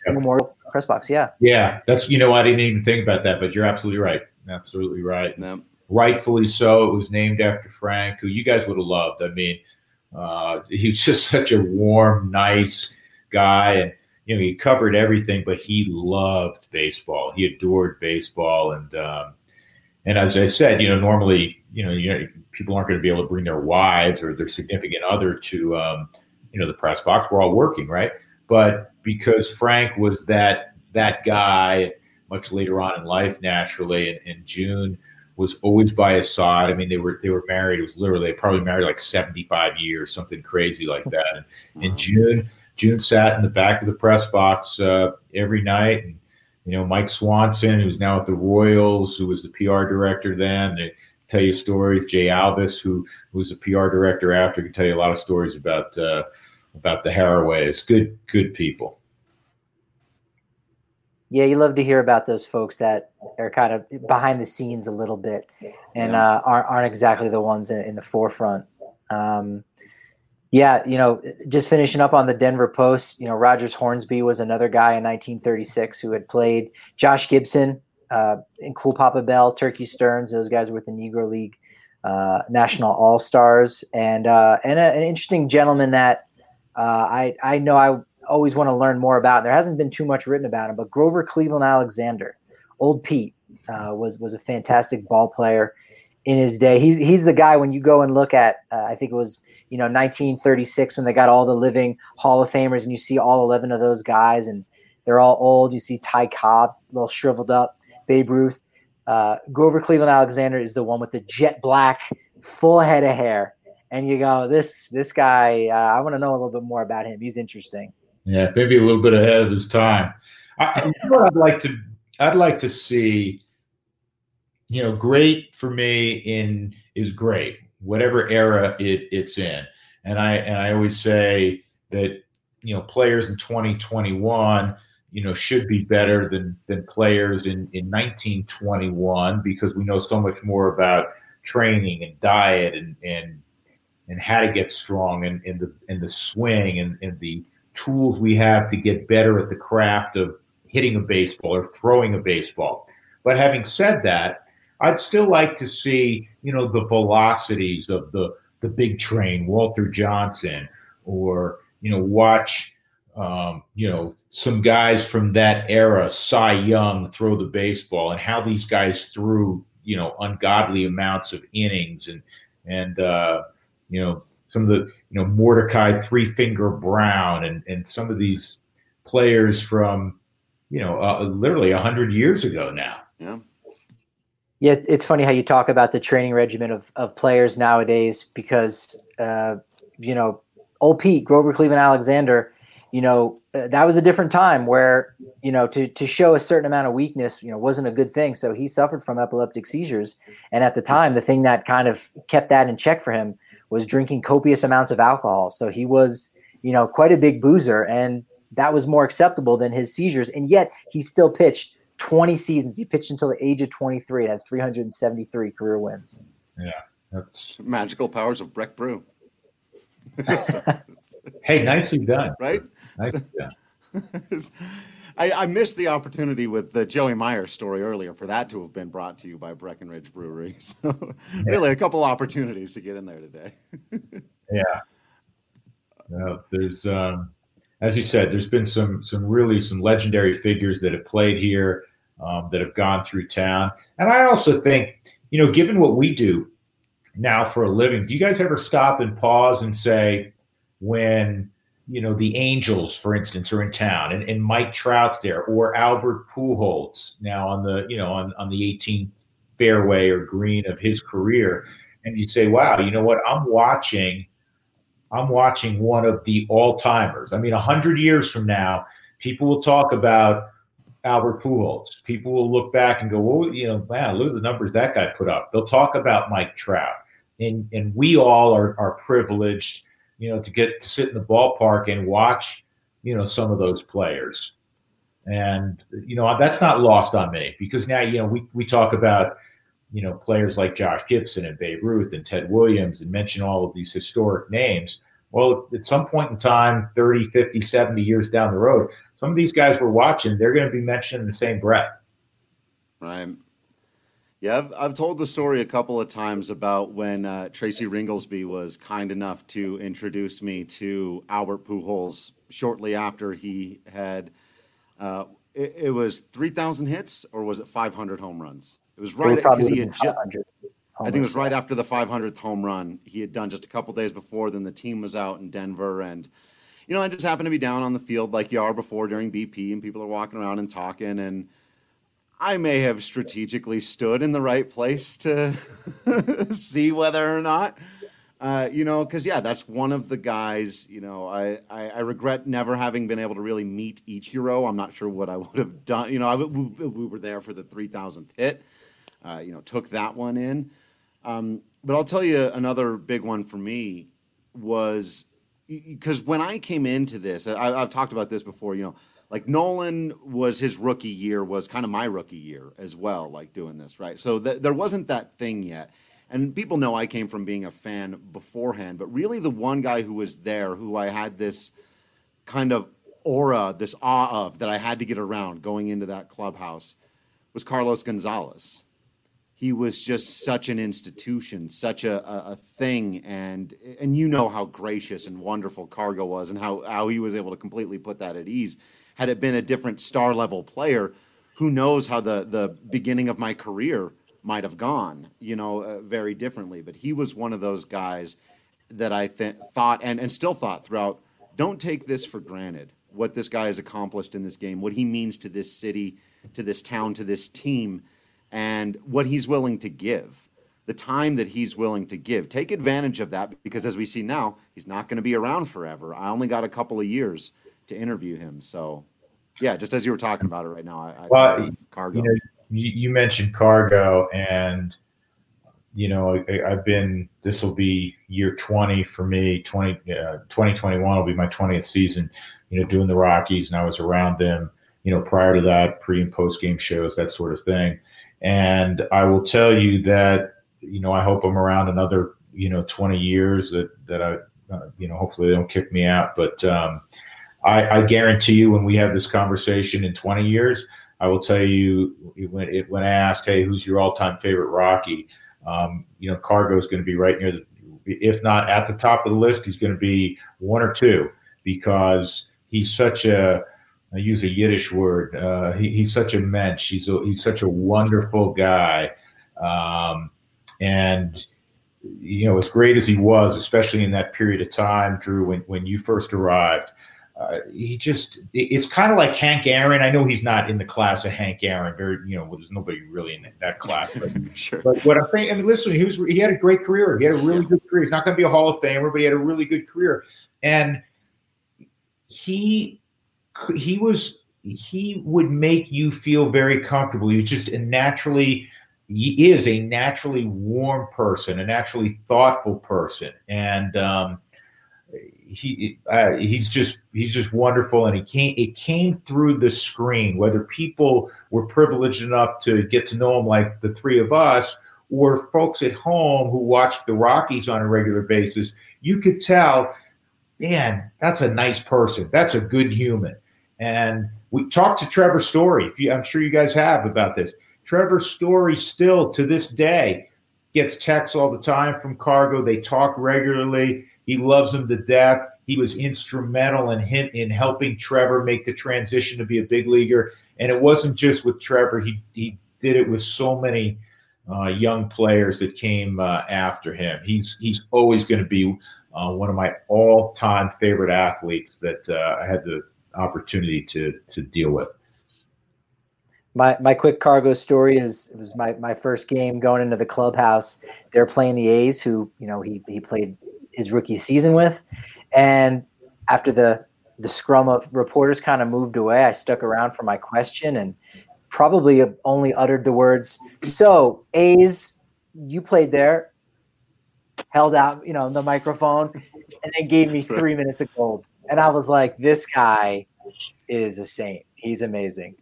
memorial press box. Yeah. Yeah, that's you know I didn't even think about that, but you're absolutely right. Absolutely right. Yep rightfully so. It was named after Frank, who you guys would have loved. I mean, uh, he was just such a warm, nice guy, and you know he covered everything, but he loved baseball. He adored baseball, and um, and as I said, you know, normally, you know, you know, people aren't going to be able to bring their wives or their significant other to, um, you know, the press box. We're all working, right? But because Frank was that that guy, much later on in life, naturally, in, in June was always by his side. I mean, they were they were married. It was literally they probably married like seventy five years, something crazy like that. And wow. in June, June sat in the back of the press box uh, every night, and you know Mike Swanson, who's now at the Royals, who was the PR director then. They tell you stories. Jay Alves, who, who was the PR director after, can tell you a lot of stories about uh, about the Haraways. Good good people. Yeah, you love to hear about those folks that are kind of behind the scenes a little bit and uh, aren't, aren't exactly the ones in, in the forefront. Um, yeah, you know, just finishing up on the Denver Post, you know, Rogers Hornsby was another guy in 1936 who had played Josh Gibson uh, and Cool Papa Bell, Turkey Stearnes. Those guys were with the Negro League uh, National All Stars, and uh, and a, an interesting gentleman that uh, I I know I always want to learn more about. There hasn't been too much written about him, but Grover Cleveland Alexander, old Pete, uh, was was a fantastic ball player in his day. He's he's the guy when you go and look at. Uh, I think it was you know 1936 when they got all the living Hall of Famers, and you see all 11 of those guys, and they're all old. You see Ty Cobb, a little shriveled up, Babe Ruth. Uh, Grover Cleveland Alexander is the one with the jet black, full head of hair, and you go, this this guy. Uh, I want to know a little bit more about him. He's interesting. Yeah, maybe a little bit ahead of his time. I, know I'd like to I'd like to see. You know, great for me in is great, whatever era it, it's in, and I and I always say that you know players in 2021 you know should be better than than players in in 1921 because we know so much more about training and diet and and and how to get strong and, and the and the swing and, and the tools we have to get better at the craft of hitting a baseball or throwing a baseball. But having said that, I'd still like to see, you know, the velocities of the the big train, Walter Johnson, or you know, watch, um, you know, some guys from that era, Cy Young, throw the baseball, and how these guys threw, you know, ungodly amounts of innings, and and uh, you know, some of the, you know, Mordecai Three Finger Brown, and and some of these players from you know, uh, literally a hundred years ago now. Yeah. Yeah, it's funny how you talk about the training regimen of, of players nowadays because, uh, you know, old Pete, Grover Cleveland Alexander, you know, uh, that was a different time where, you know, to, to show a certain amount of weakness, you know, wasn't a good thing. So he suffered from epileptic seizures. And at the time, the thing that kind of kept that in check for him was drinking copious amounts of alcohol. So he was, you know, quite a big boozer. And that was more acceptable than his seizures. And yet he still pitched 20 seasons. He pitched until the age of 23 and had 373 career wins. Yeah. That's magical powers of Breck Brew. hey, nicely done. Right? Nicely done. I, I, missed the opportunity with the Joey Meyer story earlier for that to have been brought to you by Breckenridge Brewery. So, really, a couple opportunities to get in there today. yeah. There's um, as you said, there's been some some really some legendary figures that have played here, um, that have gone through town, and I also think, you know, given what we do now for a living, do you guys ever stop and pause and say, when you know the Angels, for instance, are in town, and, and Mike Trout's there, or Albert Pujols now on the you know on on the 18th fairway or green of his career, and you'd say, wow, you know what, I'm watching I'm watching one of the all timers. I mean, 100 years from now, people will talk about Albert Pujols. People will look back and go, well, you know, man, look at the numbers that guy put up. They'll talk about Mike Trout. And, and we all are, are privileged, you know, to get to sit in the ballpark and watch, you know, some of those players. And, you know, that's not lost on me because now, you know, we, we talk about, you know, players like Josh Gibson and Babe Ruth and Ted Williams and mention all of these historic names. Well, at some point in time, 30, 50, 70 years down the road, some of these guys we're watching, they're going to be mentioned in the same breath. Right. Yeah, I've, I've told the story a couple of times about when uh, Tracy Ringolsby was kind enough to introduce me to Albert Pujols shortly after he had. Uh, it, it was 3,000 hits or was it 500 home runs? It was right because he had just. I think it was right after the 500th home run he had done just a couple days before. Then the team was out in Denver, and you know I just happened to be down on the field like you are before during BP, and people are walking around and talking, and I may have strategically stood in the right place to see whether or not. Uh, you know, because yeah, that's one of the guys. You know, I, I, I regret never having been able to really meet Ichiro. I'm not sure what I would have done. You know, I, we, we were there for the 3,000th hit. Uh, you know, took that one in. Um, but I'll tell you another big one for me was because when I came into this, I, have talked about this before. You know, like Nolan was his rookie year was kind of my rookie year as well, like doing this right. So th- there wasn't that thing yet. And people know I came from being a fan beforehand, but really the one guy who was there, who I had this kind of aura, this awe of that I had to get around going into that clubhouse was Carlos Gonzalez he was just such an institution, such a, a, a, thing, and and you know how gracious and wonderful CarGo was, and how how he was able to completely put that at ease. Had it been a different star level player, who knows how the the beginning of my career might have gone, you know, uh, very differently. But he was one of those guys that I th- thought and, and still thought throughout. Don't take this for granted. What this guy has accomplished in this game, what he means to this city, to this town, to this team, and what he's willing to give. The time that he's willing to give. Take advantage of that because, as we see now, he's not going to be around forever. I only got a couple of years to interview him. So, yeah, just as you were talking about it right now, I, well, CarGo. You, know, you, you mentioned CarGo, and you know, I, have been, this will be year 20 for me. 20, uh, 2021 will be my 20th season, you know, doing the Rockies. And I was around them, you know, prior to that, pre and post game shows, that sort of thing. And I will tell you that, you know, I hope I'm around another, you know, 20 years that, that I, uh, you know, hopefully they don't kick me out. But um, I, I guarantee you when we have this conversation in 20 years, I will tell you when, it, when asked, hey, who's your all time favorite Rocky? Um, you know, CarGo is going to be right near the, if not at the top of the list, he's going to be one or two because he's such a, I use a Yiddish word. Uh, he, he's such a mensch. He's a, he's such a wonderful guy, um, and you know, as great as he was, especially in that period of time, Drew, when when you first arrived, uh, he just it's kind of like Hank Aaron. I know he's not in the class of Hank Aaron. Very, you know, well, there's nobody really in that class. But, sure. but what I'm saying, I mean, listen, he was he had a great career. He had a really good career. He's not going to be a Hall of Famer, but he had a really good career, and he he was he would make you feel very comfortable. He was just a naturally he is a naturally warm person, a naturally thoughtful person, and um, he uh, he's just he's just wonderful, and he came it came through the screen. Whether people were privileged enough to get to know him like the three of us, or folks at home who watched the Rockies on a regular basis, you could tell, man, that's a nice person. That's a good human. And we talked to Trevor Story. You, I'm sure you guys have about this. Trevor Story still to this day gets texts all the time from CarGo. They talk regularly he loves him to death. He was instrumental in him, in helping Trevor make the transition to be a big leaguer. And it wasn't just with Trevor. He he did it with so many uh, young players that came uh, after him. He's he's always going to be uh, one of my all time favorite athletes that uh, I had the opportunity to to deal with. My my quick CarGo story is it was my, my first game going into the clubhouse. They're playing the A's, who you know he he played his rookie season with. And after the the scrum of reporters kind of moved away, I stuck around for my question and probably only uttered the words, "So A's, you played there." Held out, you know, the microphone, and then gave me three minutes of gold. And I was like, "This guy is a saint. He's amazing."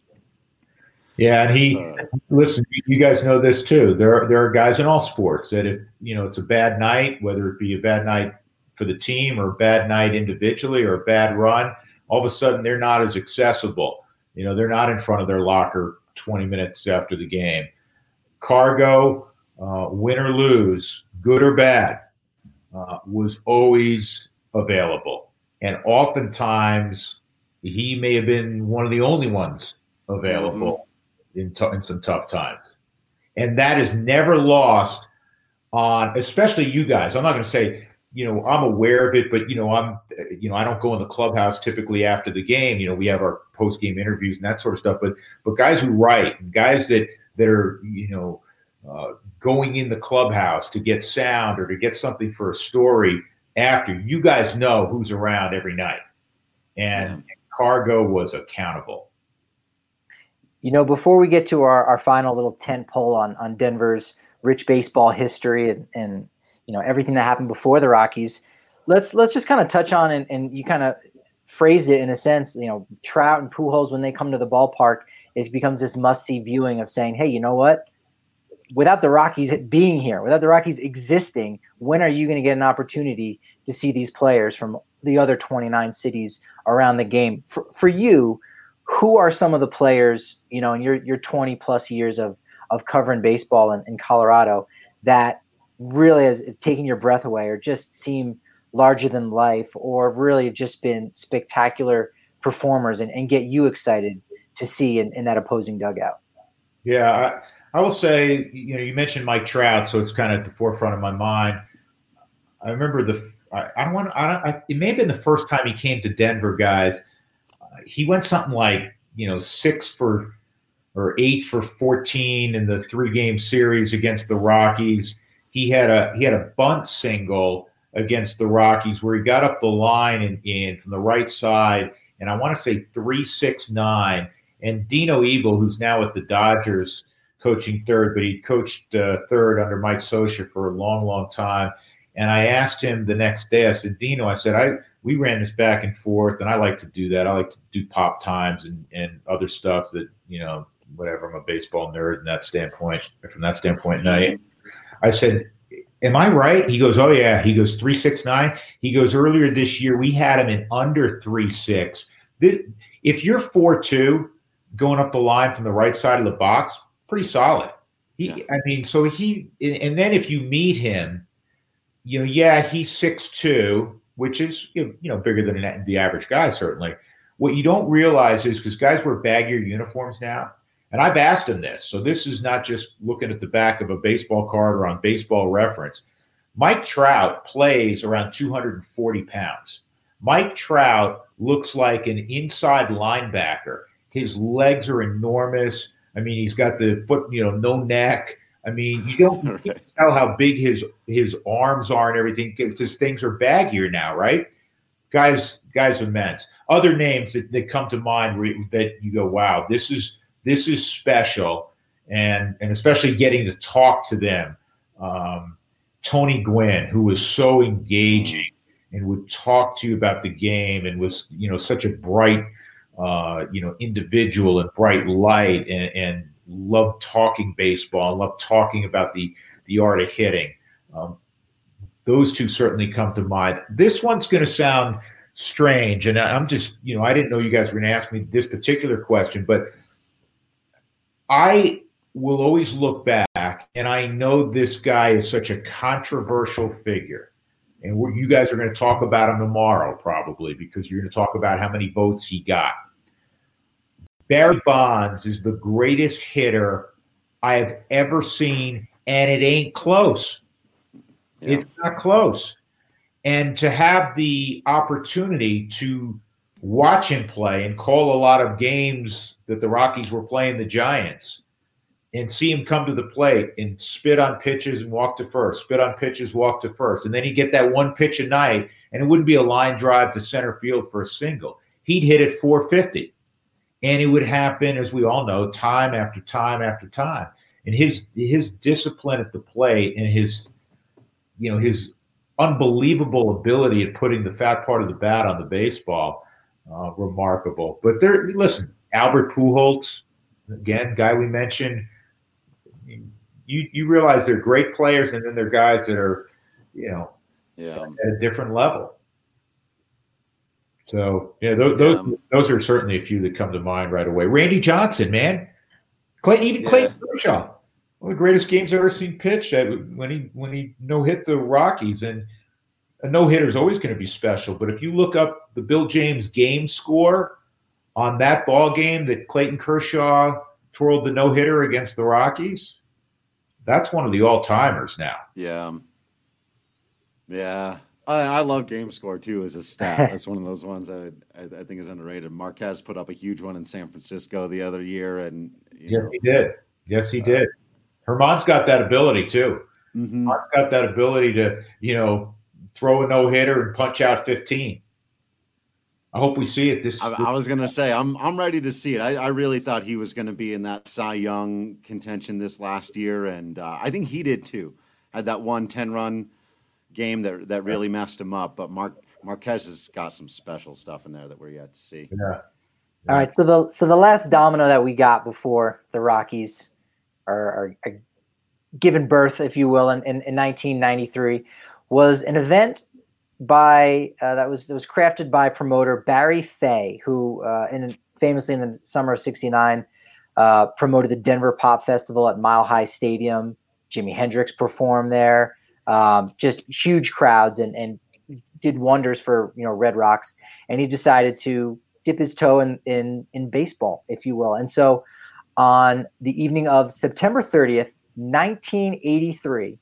Yeah, and he uh, listen. You guys know this too. There are there are guys in all sports that if you know it's a bad night, whether it be a bad night for the team or a bad night individually or a bad run, all of a sudden they're not as accessible. You know, they're not in front of their locker 20 minutes after the game. CarGo, uh, win or lose, good or bad, uh, was always available, and oftentimes he may have been one of the only ones available. Mm-hmm in, t- in some tough times. And that is never lost on, especially you guys. I'm not going to say, you know, I'm aware of it, but you know, I'm, you know, I don't go in the clubhouse typically after the game. You know, we have our post game interviews and that sort of stuff. But but guys who write and guys that that are, you know, uh, going in the clubhouse to get sound or to get something for a story after, you guys know who's around every night. And yeah. CarGo was accountable you know, before we get to our, our final little tent pole on, on Denver's rich baseball history and, and you know everything that happened before the Rockies, let's let's just kind of touch on and, and you kind of phrase it in a sense. You know, Trout and Pujols when they come to the ballpark, it becomes this must see viewing of saying, hey, you know what? Without the Rockies being here, without the Rockies existing, when are you going to get an opportunity to see these players from the other 29 cities around the game? For, for you, who are some of the players, you know, in your your 20 plus years of of covering baseball in, in Colorado that really has taken your breath away or just seem larger than life or really have just been spectacular performers and, and get you excited to see in, in that opposing dugout? Yeah, I, I will say, you know, you mentioned Mike Trout, so it's kind of at the forefront of my mind. I remember the I, I don't want. I don't. I, it may have been the first time he came to Denver, guys. He went something like you know six for or eight for fourteen in the three game series against the Rockies. He had a he had a bunt single against the Rockies where he got up the line and in from the right side, and I want to say three six nine. And Dino Ebel, who's now at the Dodgers, coaching third, but he coached uh, third under Mike Scioscia for a long, long time. And I asked him the next day, I said, Dino, I said, I we ran this back and forth, and I like to do that. I like to do pop times and, and other stuff that, you know, whatever. I'm a baseball nerd in that standpoint, from that standpoint. And I, I said, Am I right? He goes, Oh, yeah. He goes, 369. He goes, Earlier this year, we had him in under 3 6. If you're 4 2 going up the line from the right side of the box, pretty solid. He, yeah. I mean, so he, and then if you meet him, you know, yeah, he's six two, which is you know bigger than the average guy certainly. What you don't realize is because guys wear baggier uniforms now, and I've asked him this, so this is not just looking at the back of a baseball card or on Baseball Reference. Mike Trout plays around 240 pounds. Mike Trout looks like an inside linebacker. His legs are enormous. I mean, he's got the foot, you know, no neck. I mean, you don't right. tell how big his his arms are and everything because things are baggier now, right? Guys, guys, are immense. Other names that, that come to mind that you go, wow, this is this is special, and and especially getting to talk to them. Um, Tony Gwynn, who was so engaging and would talk to you about the game and was you know such a bright uh, you know, individual and bright light and, and love talking baseball, love talking about the the art of hitting. Um, those two certainly come to mind. This one's going to sound strange, and I'm just, you know, I didn't know you guys were going to ask me this particular question, but I will always look back, and I know this guy is such a controversial figure. And you guys are going to talk about him tomorrow, probably, because you're going to talk about how many votes he got. Barry Bonds is the greatest hitter I have ever seen, and it ain't close. Yeah. It's not close. And to have the opportunity to watch him play and call a lot of games that the Rockies were playing the Giants and see him come to the plate and spit on pitches and walk to first, spit on pitches, walk to first. And then he'd get that one pitch a night, and it wouldn't be a line drive to center field for a single. He'd hit it 450. And it would happen, as we all know, time after time after time. And his his discipline at the plate and his, you know, his unbelievable ability at putting the fat part of the bat on the baseball, uh, remarkable. But there, listen, Albert Pujols, again, guy we mentioned. You you realize they're great players, and then they're guys that are, you know, yeah. at a different level. So yeah, those those, those are certainly a few that come to mind right away. Randy Johnson, man, Clayton, even yeah. Clayton Kershaw, one of the greatest games I've ever seen pitched. When he when he no hit the Rockies, and a no hitter is always going to be special. But if you look up the Bill James game score on that ball game that Clayton Kershaw twirled the no hitter against the Rockies, that's one of the all timers now. Yeah. Yeah. I, I love game score too as a stat. That's one of those ones I, I, I think is underrated. Marquez put up a huge one in San Francisco the other year, and yes, know, he did. Yes, he uh, did. Germán's got that ability too. Mm-hmm. Germán's got that ability to you know throw a no hitter and punch out fifteen. I hope we see it this. I, I was going to say I'm I'm ready to see it. I, I really thought he was going to be in that Cy Young contention this last year, and uh, I think he did too. Had that one 10 run game that that really messed him up. But Mark Marquez has got some special stuff in there that we're yet to see. Yeah. All right, so the so the last domino that we got before the Rockies are, are, are given birth, if you will, in, in, in 1993 was an event by uh, that was that was crafted by promoter Barry Fey, who uh, in famously in the summer of '69 uh, promoted the Denver Pop Festival at Mile High Stadium. Jimi Hendrix performed there um, just huge crowds and, and did wonders for you know Red Rocks. And he decided to dip his toe in in in baseball, if you will. And so on the evening of September 30th, 1983,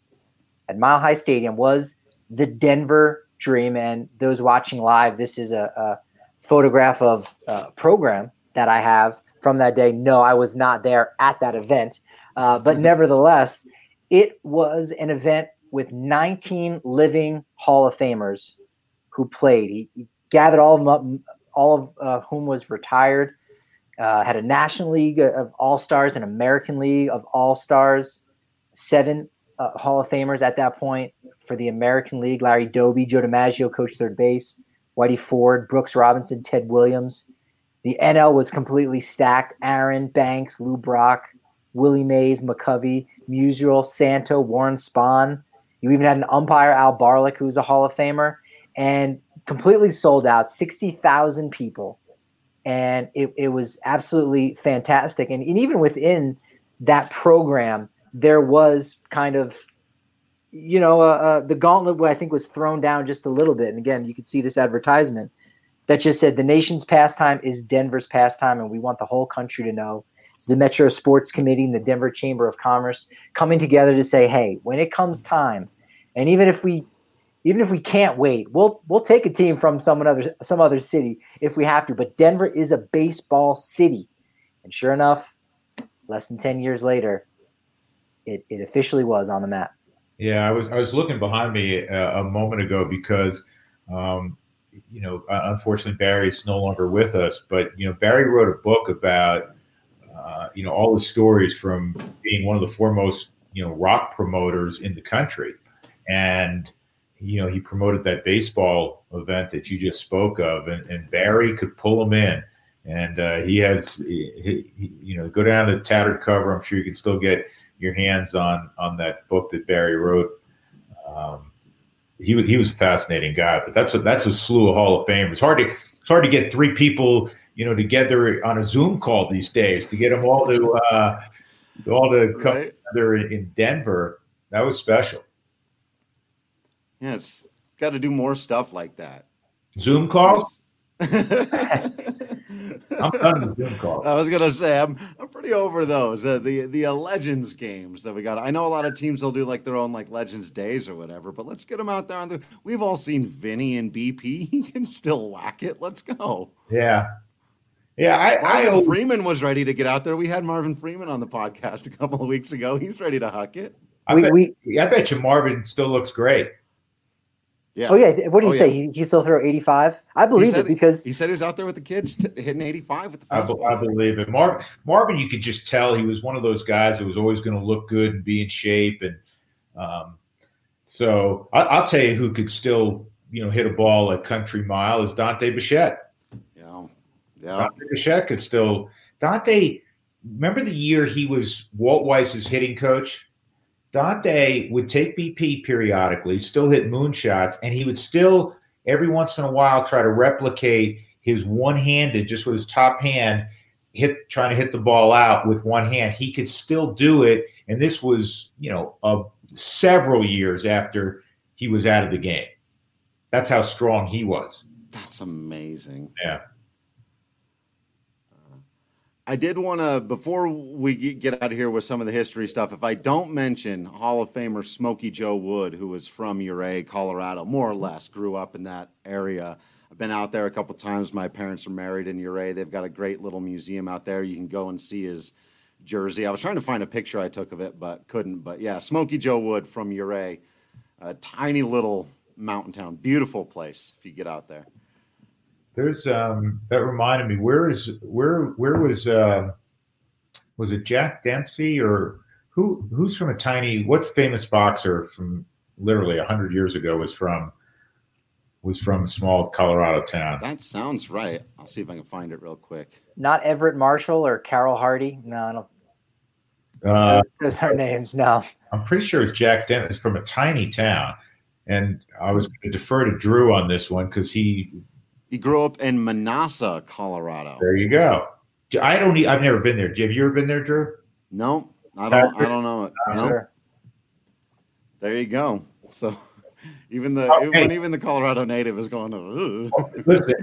at Mile High Stadium was the Denver dream. And those watching live, this is a, a photograph of a program that I have from that day. No, I was not there at that event, uh, but nevertheless, it was an event with 19 living Hall of Famers who played. He, he gathered all of them up, all of uh, whom was retired. Uh, had a National League of All Stars, an American League of All Stars, seven uh, Hall of Famers at that point for the American League. Larry Doby, Joe DiMaggio, coach third base, Whitey Ford, Brooks Robinson, Ted Williams. The NL was completely stacked. Aaron Banks, Lou Brock, Willie Mays, McCovey, Musial, Santo, Warren Spahn. You even had an umpire, Al Barlick, who's a Hall of Famer, and completely sold out, 60,000 people. And it, it was absolutely fantastic. And, and even within that program, there was kind of, you know, uh, uh, the gauntlet I think was thrown down just a little bit. And again, you could see this advertisement that just said the nation's pastime is Denver's pastime, and we want the whole country to know. The Metro Sports Committee and the Denver Chamber of Commerce coming together to say, hey, when it comes time, and even if we even if we can't wait, we'll we'll take a team from some other some other city if we have to. But Denver is a baseball city, and sure enough, less than ten years later, it, it officially was on the map. Yeah, I was I was looking behind me a, uh, a moment ago because, um, you know, unfortunately Barry's no longer with us. But you know, Barry wrote a book about, uh, you know, all the stories from being one of the foremost you know rock promoters in the country, and you know he promoted that baseball event that you just spoke of, and, and Barry could pull him in. And uh, he has, he, he, you know, go down to tattered cover. I'm sure you can still get your hands on on that book that Barry wrote. Um, he he was a fascinating guy, but that's a that's a slew of Hall of Fame. It's hard to it's hard to get three people you know together on a Zoom call these days to get them all to uh, all to come right. together in Denver. That was special. Yes, got to do more stuff like that. Zoom calls. I'm done with Zoom calls. I was gonna say I'm I'm pretty over those. Uh, the the uh, Legends games that we got. I know a lot of teams will do like their own like Legends days or whatever, but let's get them out there. On the, we've all seen Vinny and BP. He can still whack it. Let's go. Yeah. Yeah, I, Marvin I Freeman was ready to get out there. We had Marvin Freeman on the podcast a couple of weeks ago. He's ready to huck it. I, we, bet, we, I bet you Marvin still looks great. Yeah. Oh yeah. What do you oh, say? Yeah. He, he still throw 85? I believe it because he said he was out there with the kids t- hitting 85 with the I, I, believe it. Mar- Marvin, you could just tell he was one of those guys that was always going to look good and be in shape. And um, so I, will tell you who could still, you know, hit a ball at country mile is Dante Bichette. Yeah. Dante Bichette could still Dante. Remember the year he was Walt Weiss's hitting coach? Dante would take BP periodically, still hit moonshots, and he would still every once in a while try to replicate his one-handed, just with his top hand, hit trying to hit the ball out with one hand. He could still do it, and this was you know uh, several years after he was out of the game. That's how strong he was. That's amazing. Yeah. I did want to, before we get out of here with some of the history stuff, if I don't mention Hall of Famer Smokey Joe Wood, who was from Ouray, Colorado, more or mm-hmm. less, grew up in that area. I've been out there a couple times. My parents are married in Ouray. They've got a great little museum out there. You can go and see his jersey. I was trying to find a picture I took of it, but couldn't. But yeah, Smokey Joe Wood from Ouray, a tiny little mountain town. Beautiful place if you get out there. There's um, that reminded me. Where is where where was uh, was it Jack Dempsey or who who's from a tiny what famous boxer from literally hundred years ago was from was from a small Colorado town. That sounds right. I'll see if I can find it real quick. Not Everett Marshall or Carol Hardy. No, I don't. Uh, those are names. No, I'm pretty sure it's Jack Dempsey. It's from a tiny town, and I was going to defer to Drew on this one because he he grew up in Manassa, Colorado. There you go. I don't. I've never been there. Have you ever been there, Drew? No, I don't. I don't know it. No. Sure. There you go. So even the okay. even the Colorado native is going. To, Listen,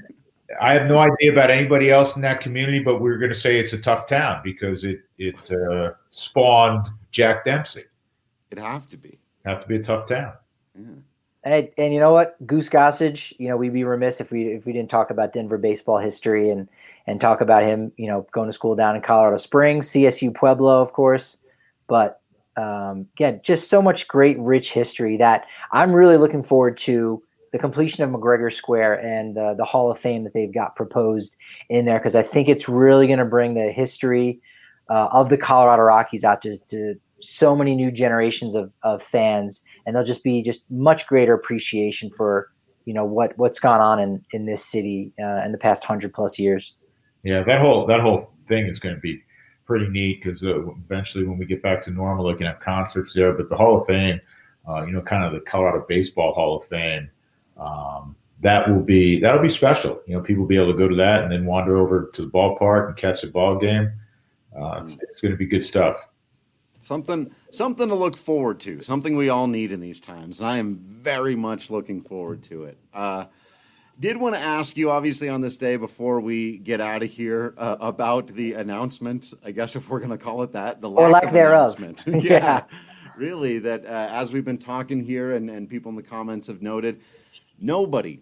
I have no idea about anybody else in that community, but we're going to say it's a tough town because it it uh, spawned Jack Dempsey. It'd have to be. Have to be a tough town. Yeah. And, and you know what, Goose Gossage, you know, we'd be remiss if we if we didn't talk about Denver baseball history and and talk about him, you know, going to school down in Colorado Springs, CSU Pueblo, of course. But um, just so much great, rich history that I'm really looking forward to the completion of McGregor Square and uh, the Hall of Fame that they've got proposed in there because I think it's really going to bring the history uh, of the Colorado Rockies out to, to so many new generations of, of fans, and there'll just be just much greater appreciation for you know what what's gone on in in this city uh, in the past hundred plus years. Yeah, that whole that whole thing is going to be pretty neat because uh, eventually, when we get back to normal, they can have concerts there. But the Hall of Fame, uh, you know, kind of the Colorado Baseball Hall of Fame, um, that will be that'll be special. You know, people will be able to go to that and then wander over to the ballpark and catch a ball game. Uh, it's, it's going to be good stuff. Something something to look forward to. Something we all need in these times, and I am very much looking forward to it. Uh, did want to ask you, obviously, on this day before we get out of here, uh, about the announcement. I guess if we're going to call it that, the or lack, thereof. yeah, yeah, really. That uh, as we've been talking here, and, and people in the comments have noted, nobody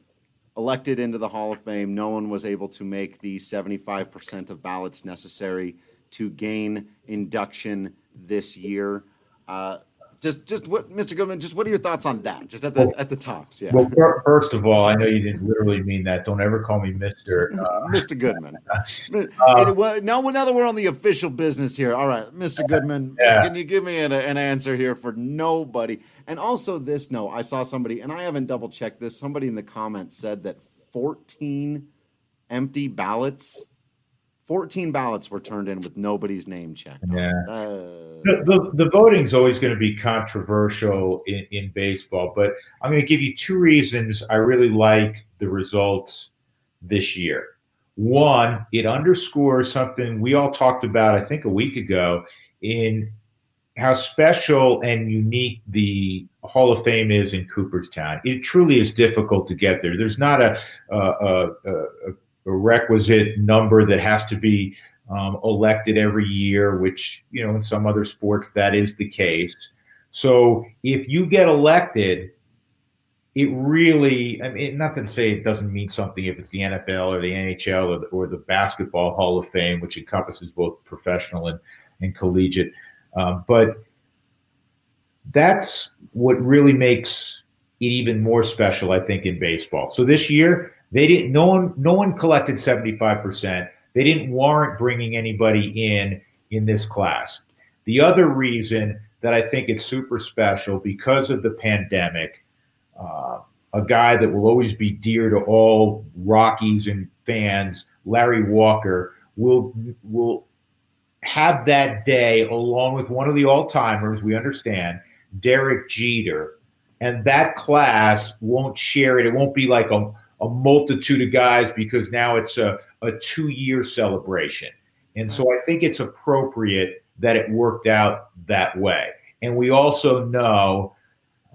elected into the Hall of Fame. No one was able to make the 75% of ballots necessary to gain induction this year. Uh, just, just what, Mr. Goodman? Just what are your thoughts on that? Just at the well, at the tops, yeah. Well, first of all, I know you didn't literally mean that. Don't ever call me Mister. Uh, Mr. Goodman. uh, now, now that we're on the official business here, all right, Mr. Goodman, yeah. can you give me an, an answer here for nobody? And also, this no, I saw somebody, and I haven't double checked this. Somebody in the comments said that 14 empty ballots 14 ballots were turned in with nobody's name checked. Yeah. Uh, the, the, the voting is always going to be controversial in, in baseball, but I'm going to give you two reasons I really like the results this year. One, it underscores something we all talked about, I think, a week ago in how special and unique the Hall of Fame is in Cooperstown. It truly is difficult to get there. There's not a, a, a, a a requisite number that has to be um, elected every year, which, you know, in some other sports that is the case. So if you get elected, it really, I mean, not to say it doesn't mean something if it's the NFL or the NHL or the, or the Basketball Hall of Fame, which encompasses both professional and, and collegiate. Um, but that's what really makes it even more special, I think, in baseball. So this year, they didn't. No one. No one collected seventy five percent. They didn't warrant bringing anybody in in this class. The other reason that I think it's super special because of the pandemic, uh, a guy that will always be dear to all Rockies and fans, Larry Walker, will will have that day along with one of the all timers. We understand Derek Jeter, and that class won't share it. It won't be like a a multitude of guys because now it's a, a two year celebration. And so I think it's appropriate that it worked out that way. And we also know,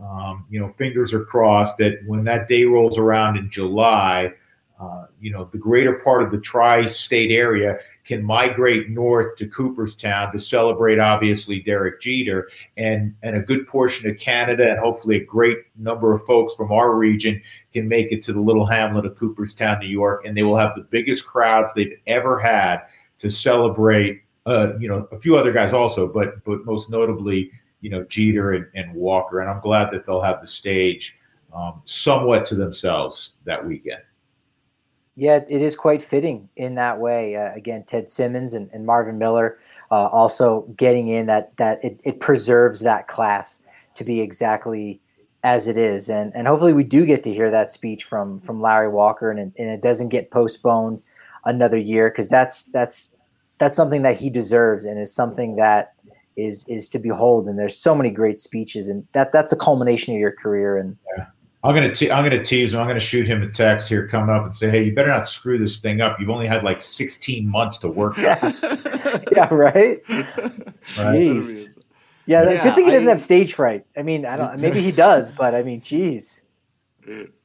um, you know, fingers are crossed that when that day rolls around in July, uh, you know, the greater part of the tri state area can migrate north to Cooperstown to celebrate, obviously, Derek Jeter, and, and a good portion of Canada, and hopefully a great number of folks from our region can make it to the little hamlet of Cooperstown, New York, and they will have the biggest crowds they've ever had to celebrate. Uh, you know, a few other guys also, but but most notably, you know, Jeter and, and Walker, and I'm glad that they'll have the stage um, somewhat to themselves that weekend. Yeah, it is quite fitting in that way. Uh, again, Ted Simmons and, and Marvin Miller uh, also getting in that that it, it preserves that class to be exactly as it is, and and hopefully we do get to hear that speech from from Larry Walker, and and it doesn't get postponed another year because that's that's that's something that he deserves and is something that is is to behold. And there's so many great speeches, and that that's the culmination of your career. And yeah. I'm gonna te- I'm gonna tease him. I'm gonna shoot him a text here coming up and say, "Hey, you better not screw this thing up. You've only had like 16 months to work." Yeah, yeah right. Jeez. Yeah, yeah, good thing he doesn't I, have stage fright. I mean, I don't. Maybe he does, but I mean, jeez.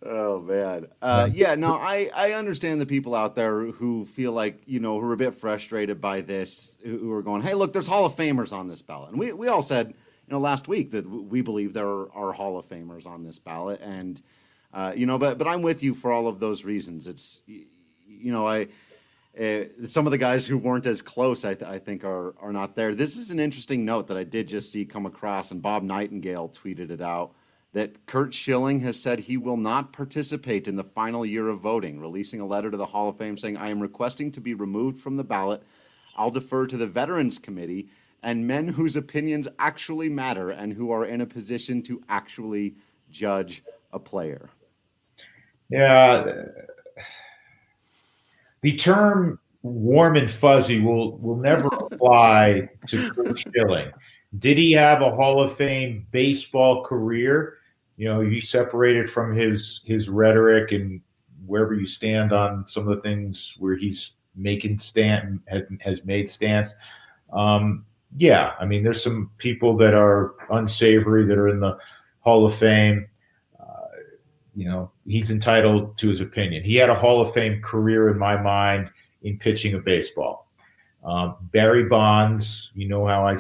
Oh man, uh, yeah. No, I I understand the people out there who feel like you know who are a bit frustrated by this, who are going, "Hey, look, there's Hall of Famers on this ballot," and we we all said know last week that we believe there are, are Hall of Famers on this ballot, and uh, you know, but but I'm with you for all of those reasons. It's you know I. Uh, some of the guys who weren't as close, I, th- I, think, are are not there. This is an interesting note that I did just see come across, and Bob Nightingale tweeted it out that Curt Schilling has said he will not participate in the final year of voting, releasing a letter to the Hall of Fame saying, "I am requesting to be removed from the ballot. I'll defer to the Veterans Committee and men whose opinions actually matter and who are in a position to actually judge a player." Yeah the term warm and fuzzy will will never apply to Curt Schilling. Did he have a Hall of Fame baseball career? You know, he separated from his his rhetoric and wherever you stand on some of the things where he's making stand has, has made stance. Um, yeah, I mean, there's some people that are unsavory that are in the Hall of Fame you know, he's entitled to his opinion. He had a Hall of Fame career in my mind in pitching of baseball. Um, Barry Bonds, you know how I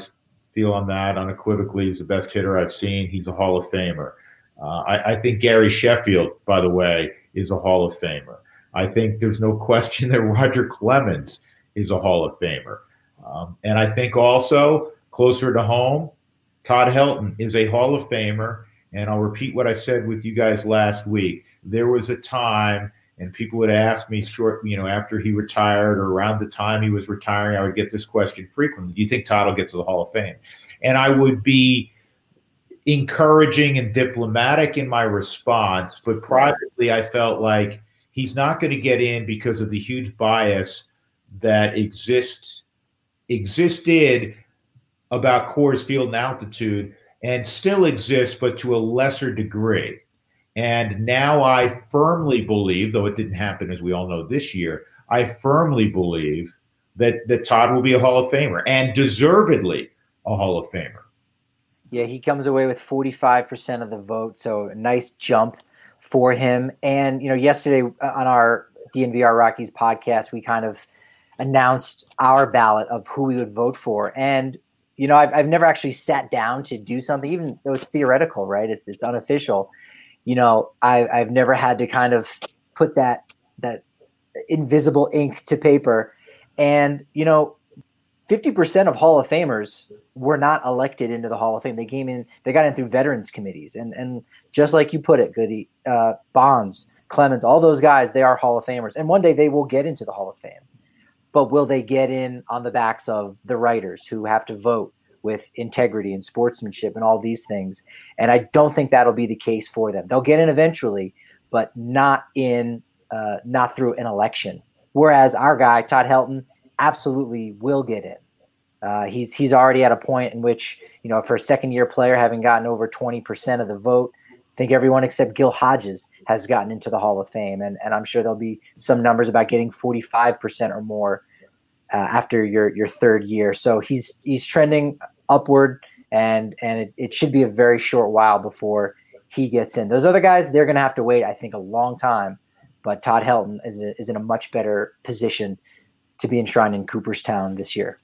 feel on that unequivocally. He's the best hitter I've seen. He's a Hall of Famer. Uh, I, I, think Gary Sheffield, by the way, is a Hall of Famer. I think there's no question that Roger Clemens is a Hall of Famer. Um, and I think also closer to home, Todd Helton is a Hall of Famer and I'll repeat what I said with you guys last week. There was a time, and people would ask me short, you know, after he retired or around the time he was retiring, I would get this question frequently. Do you think Todd will get to the Hall of Fame? And I would be encouraging and diplomatic in my response, but privately, I felt like he's not going to get in because of the huge bias that exists existed about Coors Field and altitude and still exists, but to a lesser degree. And now I firmly believe, though it didn't happen as we all know this year, I firmly believe that, that Todd will be a Hall of Famer and deservedly a Hall of Famer. Yeah, he comes away with 45% of the vote. So a nice jump for him. And, you know, yesterday uh, on our DNVR Rockies podcast, we kind of announced our ballot of who we would vote for. And you know, I've, I've never actually sat down to do something, even though it's theoretical, right? It's it's unofficial. You know, I, I've never had to kind of put that that invisible ink to paper, and you know, fifty percent of Hall of Famers were not elected into the Hall of Fame. They came in, they got in through veterans committees, and and just like you put it, Goody, uh, Bonds, Clemens, all those guys, they are Hall of Famers, and one day they will get into the Hall of Fame but will they get in on the backs of the writers who have to vote with integrity and sportsmanship and all these things? And I don't think that'll be the case for them. They'll get in eventually, but not in uh, not through an election. Whereas our guy Todd Helton absolutely will get in. Uh, he's he's already at a point in which you know for a second year player having gotten over twenty percent of the vote, think everyone except Gil Hodges has gotten into the Hall of Fame, and, and I'm sure there'll be some numbers about getting 45% or more uh, after your your third year. So he's he's trending upward, and and it, it should be a very short while before he gets in. Those other guys, they're going to have to wait, I think, a long time. But Todd Helton is a, is in a much better position to be enshrined in Cooperstown this year.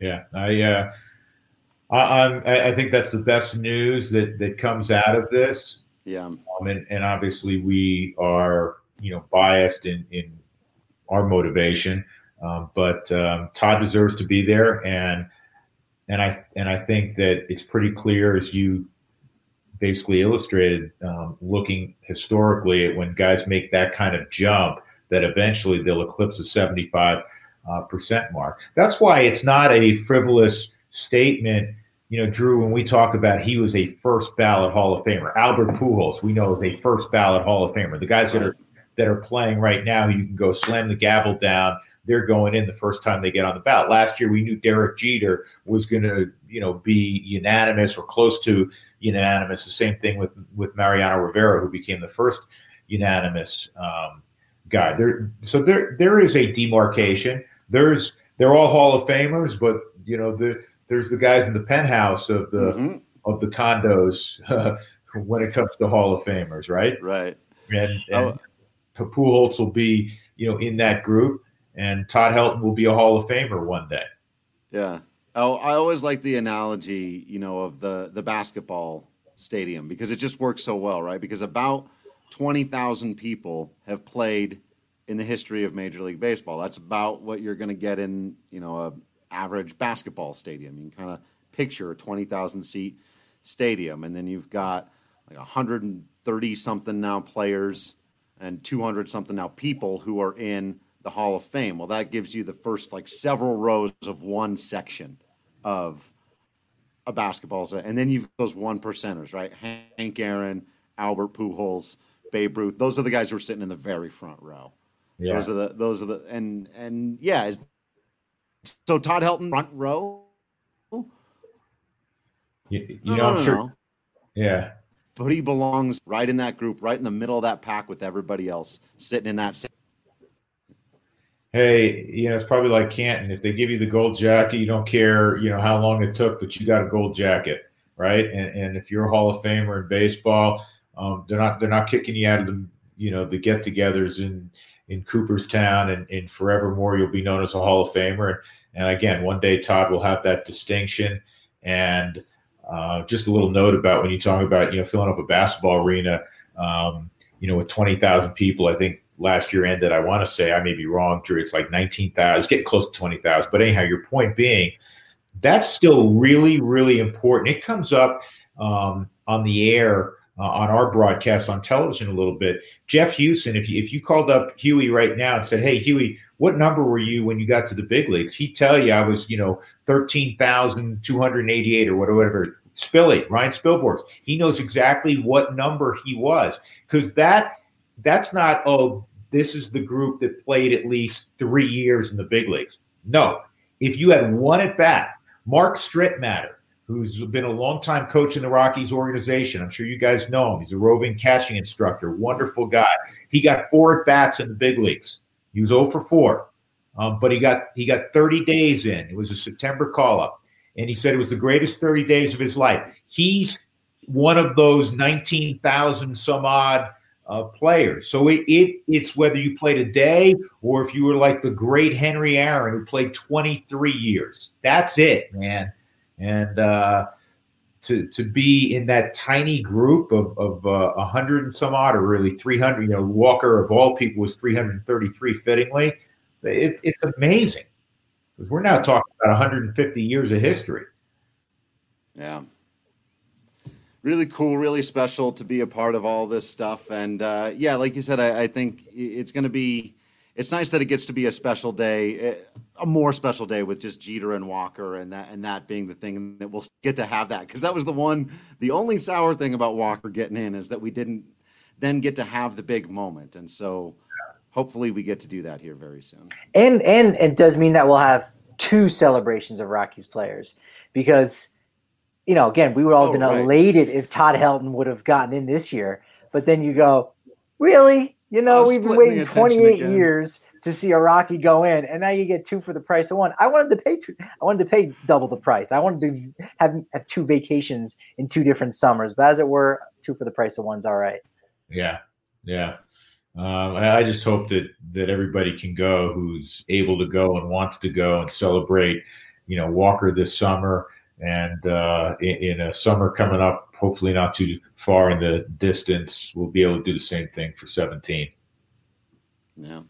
Yeah, I. Uh I, I'm, I think that's the best news that, that comes out of this. Yeah. Um, and, and obviously we are, you know, biased in, in our motivation. Um, but um, Todd deserves to be there, and and I and I think that it's pretty clear as you basically illustrated, um, looking historically at when guys make that kind of jump, that eventually they'll eclipse the seventy five uh, percent mark. That's why it's not a frivolous statement you know, Drew, when we talk about he was a first ballot Hall of Famer, Albert Pujols, we know is a first ballot Hall of Famer. The guys that are that are playing right now, you can go slam the gavel down. They're going in the first time they get on the ballot. Last year, we knew Derek Jeter was going to, you know, be unanimous or close to unanimous. The same thing with with Mariano Rivera, who became the first unanimous um, guy. There, so there there is a demarcation. There's they're all Hall of Famers, but you know the there's the guys in the penthouse of the mm-hmm. of the condos uh, when it comes to Hall of Famers, right? Right. And, and oh. Pujols will be, you know, in that group, and Todd Helton will be a Hall of Famer one day. Yeah. Oh, I always like the analogy, you know, of the the basketball stadium because it just works so well, right? Because about twenty thousand people have played in the history of Major League Baseball. That's about what you're going to get in, you know, a average basketball stadium. You can kind of picture a twenty thousand seat stadium, and then you've got like hundred and thirty something now players and two hundred something now people who are in the Hall of Fame. Well, that gives you the first like several rows of one section of a basketball, and then you've those one percenters, right? Hank Aaron, Albert Pujols, Babe Ruth. Those are the guys who are sitting in the very front row. Yeah. Those are the those are the and and yeah. So Todd Helton front row. You, you know, I'm sure. Know. Yeah. But he belongs right in that group, right in the middle of that pack with everybody else sitting in that hey, you know, it's probably like Canton. If they give you the gold jacket, you don't care, you know, how long it took, but you got a gold jacket, right? And and if you're a Hall of Famer in baseball, um, they're not they're not kicking you out of the you know the get-togethers in in Cooperstown and, and forevermore you'll be known as a Hall of Famer. And, and again, one day Todd will have that distinction. And uh, just a little note about when you talk about you know filling up a basketball arena, um, you know, with twenty thousand people, I think last year ended. I want to say I may be wrong, Drew. It's like nineteen thousand. It's getting close to twenty thousand. But anyhow, your point being, that's still really, really important. It comes up um, on the air uh, on our broadcast on television a little bit. Jeff Huson, if you if you called up Huey right now and said, "Hey, Huey, what number were you when you got to the big leagues?" He'd tell you I was, you know, thirteen thousand two hundred eighty-eight or whatever. Spilly, Ryan Spilborghs. He knows exactly what number he was because that that's not oh this is the group that played at least three years in the big leagues. No, if you had one at bat, Mark Strittmatter, who's been a longtime coach in the Rockies organization, I'm sure you guys know him. He's a roving catching instructor, wonderful guy. He got four at bats in the big leagues. He was 0 for 4, um, but he got he got 30 days in. It was a September call up, and he said it was the greatest 30 days of his life. He's one of those 19,000 some odd uh, players. So it, it it's whether you played a day or if you were like the great Henry Aaron who played 23 years. That's it, man. And uh, to to be in that tiny group of of uh, 100 and some odd, or really 300. You know, Walker of all people was 333 fittingly. It, it's amazing because we're now talking about 150 years of history. Yeah really cool, really special to be a part of all this stuff. And uh, yeah, like you said, I, I think it's going to be. It's nice that it gets to be a special day, eh, a more special day with just Jeter and Walker, and that and that being the thing that we'll get to have that because that was the one, the only sour thing about Walker getting in is that we didn't then get to have the big moment, and so hopefully we get to do that here very soon. And and it does mean that we'll have two celebrations of Rockies players because you know, again, we would all have oh, been right. elated if Todd Helton would have gotten in this year. But then you go, really? You know, we've been waiting 28 again. years to see a Rocky go in, and now you get two for the price of one. I wanted to pay two. I wanted to pay double the price. I wanted to have, have two vacations in two different summers, but as it were, two for the price of one's all right. Yeah, yeah. Um, I just hope that that everybody can go who's able to go and wants to go and celebrate. You know, Walker this summer and uh, in, in, a summer coming up, hopefully not too far in the distance, we'll be able to do the same thing for 17. Yeah.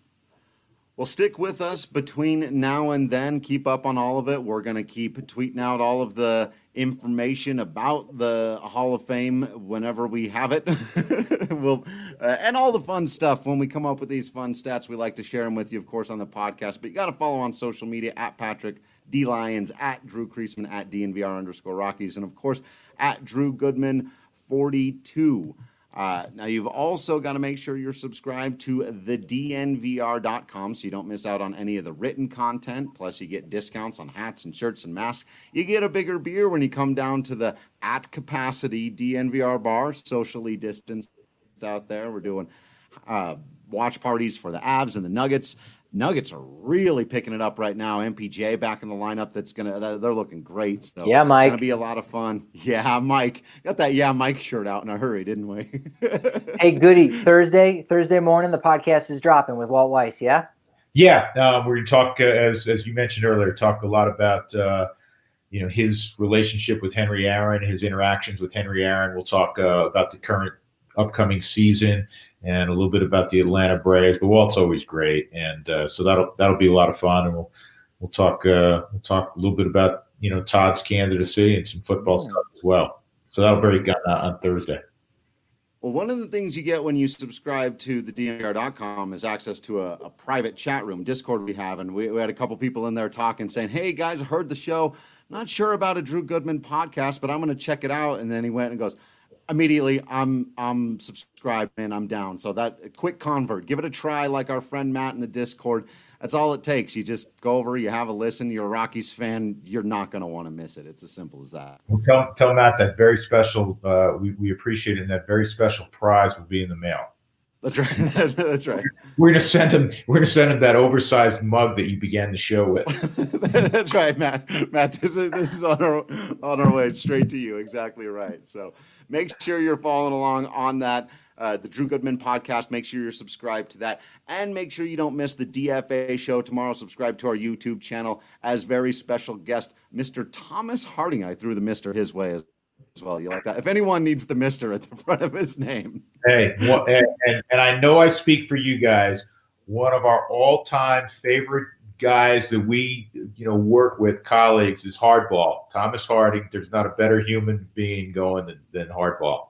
Well, stick with us between now and then. Keep up on all of it. We're going to keep tweeting out all of the information about the Hall of Fame whenever we have it. we'll uh, and all the fun stuff when we come up with these fun stats. We like to share them with you, of course, on the podcast. But you got to follow on social media at Patrick D Lyons, at Drew Creasman, at DNVR underscore Rockies, and of course at Drew Goodman 42. Uh, now, you've also got to make sure you're subscribed to thednvr.com so you don't miss out on any of the written content. Plus, you get discounts on hats and shirts and masks. You get a bigger beer when you come down to the at capacity DNVR bar, socially distanced out there. We're doing uh, watch parties for the Avs and the Nuggets. Nuggets are really picking it up right now. MPJ back in the lineup. That's gonna. They're looking great. So yeah, Mike. Gonna be a lot of fun. Yeah, Mike. Got that. Yeah, Mike shirt out in a hurry, didn't we? hey, goody. Thursday, Thursday morning, the podcast is dropping with Walt Weiss. Yeah. Yeah, um, we're going to talk uh, as as you mentioned earlier. Talk a lot about uh, you know his relationship with Henry Aaron, his interactions with Henry Aaron. We'll talk uh, about the current upcoming season and a little bit about the Atlanta Braves. But Walt's always great, and uh, so that'll that'll be a lot of fun. And we'll we'll talk uh, we'll talk a little bit about you know Todd's candidacy and some football yeah. stuff as well. So that'll be on, on Thursday. Well, one of the things you get when you subscribe to the DNVR.com is access to a, a, private chat room, Discord we have. And we, we, had a couple people in there talking, saying, Hey, guys, I heard the show. Not sure about a Drew Goodman podcast, but I'm going to check it out. And then he went and goes, immediately I'm I'm subscribed and I'm down. So that quick convert, give it a try like our friend Matt in the Discord. That's all it takes. You just go over, you have a listen. You're a Rockies fan. You're not going to want to miss it. It's as simple as that. Well, tell, tell Matt that very special. Uh, we we appreciate it. And that very special prize will be in the mail. That's right. That's right. We're gonna send him. We're gonna send him that oversized mug that you began the show with. That's right, Matt. Matt, this is this is on our on our way straight to you. Exactly right. So make sure you're following along on that. Uh, the Drew Goodman podcast. Make sure you're subscribed to that, and make sure you don't miss the DFA show tomorrow. Subscribe to our YouTube channel as very special guest, Mr. Thomas Harding. I threw the Mister his way as as well. You like that? If anyone needs the Mister at the front of his name, hey, well, and, and, and I know I speak for you guys. One of our all-time favorite guys that we you know work with colleagues is hardball. Thomas harding there's not a better human being going than, than hardball.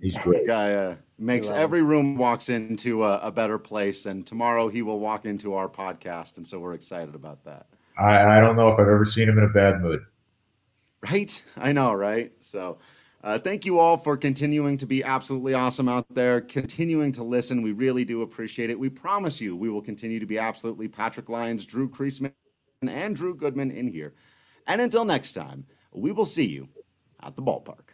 He's great. guy uh, makes every room walks into a, a, better place and tomorrow he will walk into our podcast and so we're excited about that. I, I don't know if i've ever seen him in a bad mood. Right? I know, right? So, uh, thank you all for continuing to be absolutely awesome out there, continuing to listen. We really do appreciate it. We promise you we will continue to be absolutely Patrick Lyons, Drew Creasman, and Drew Goodman in here. And until next time, we will see you at the ballpark.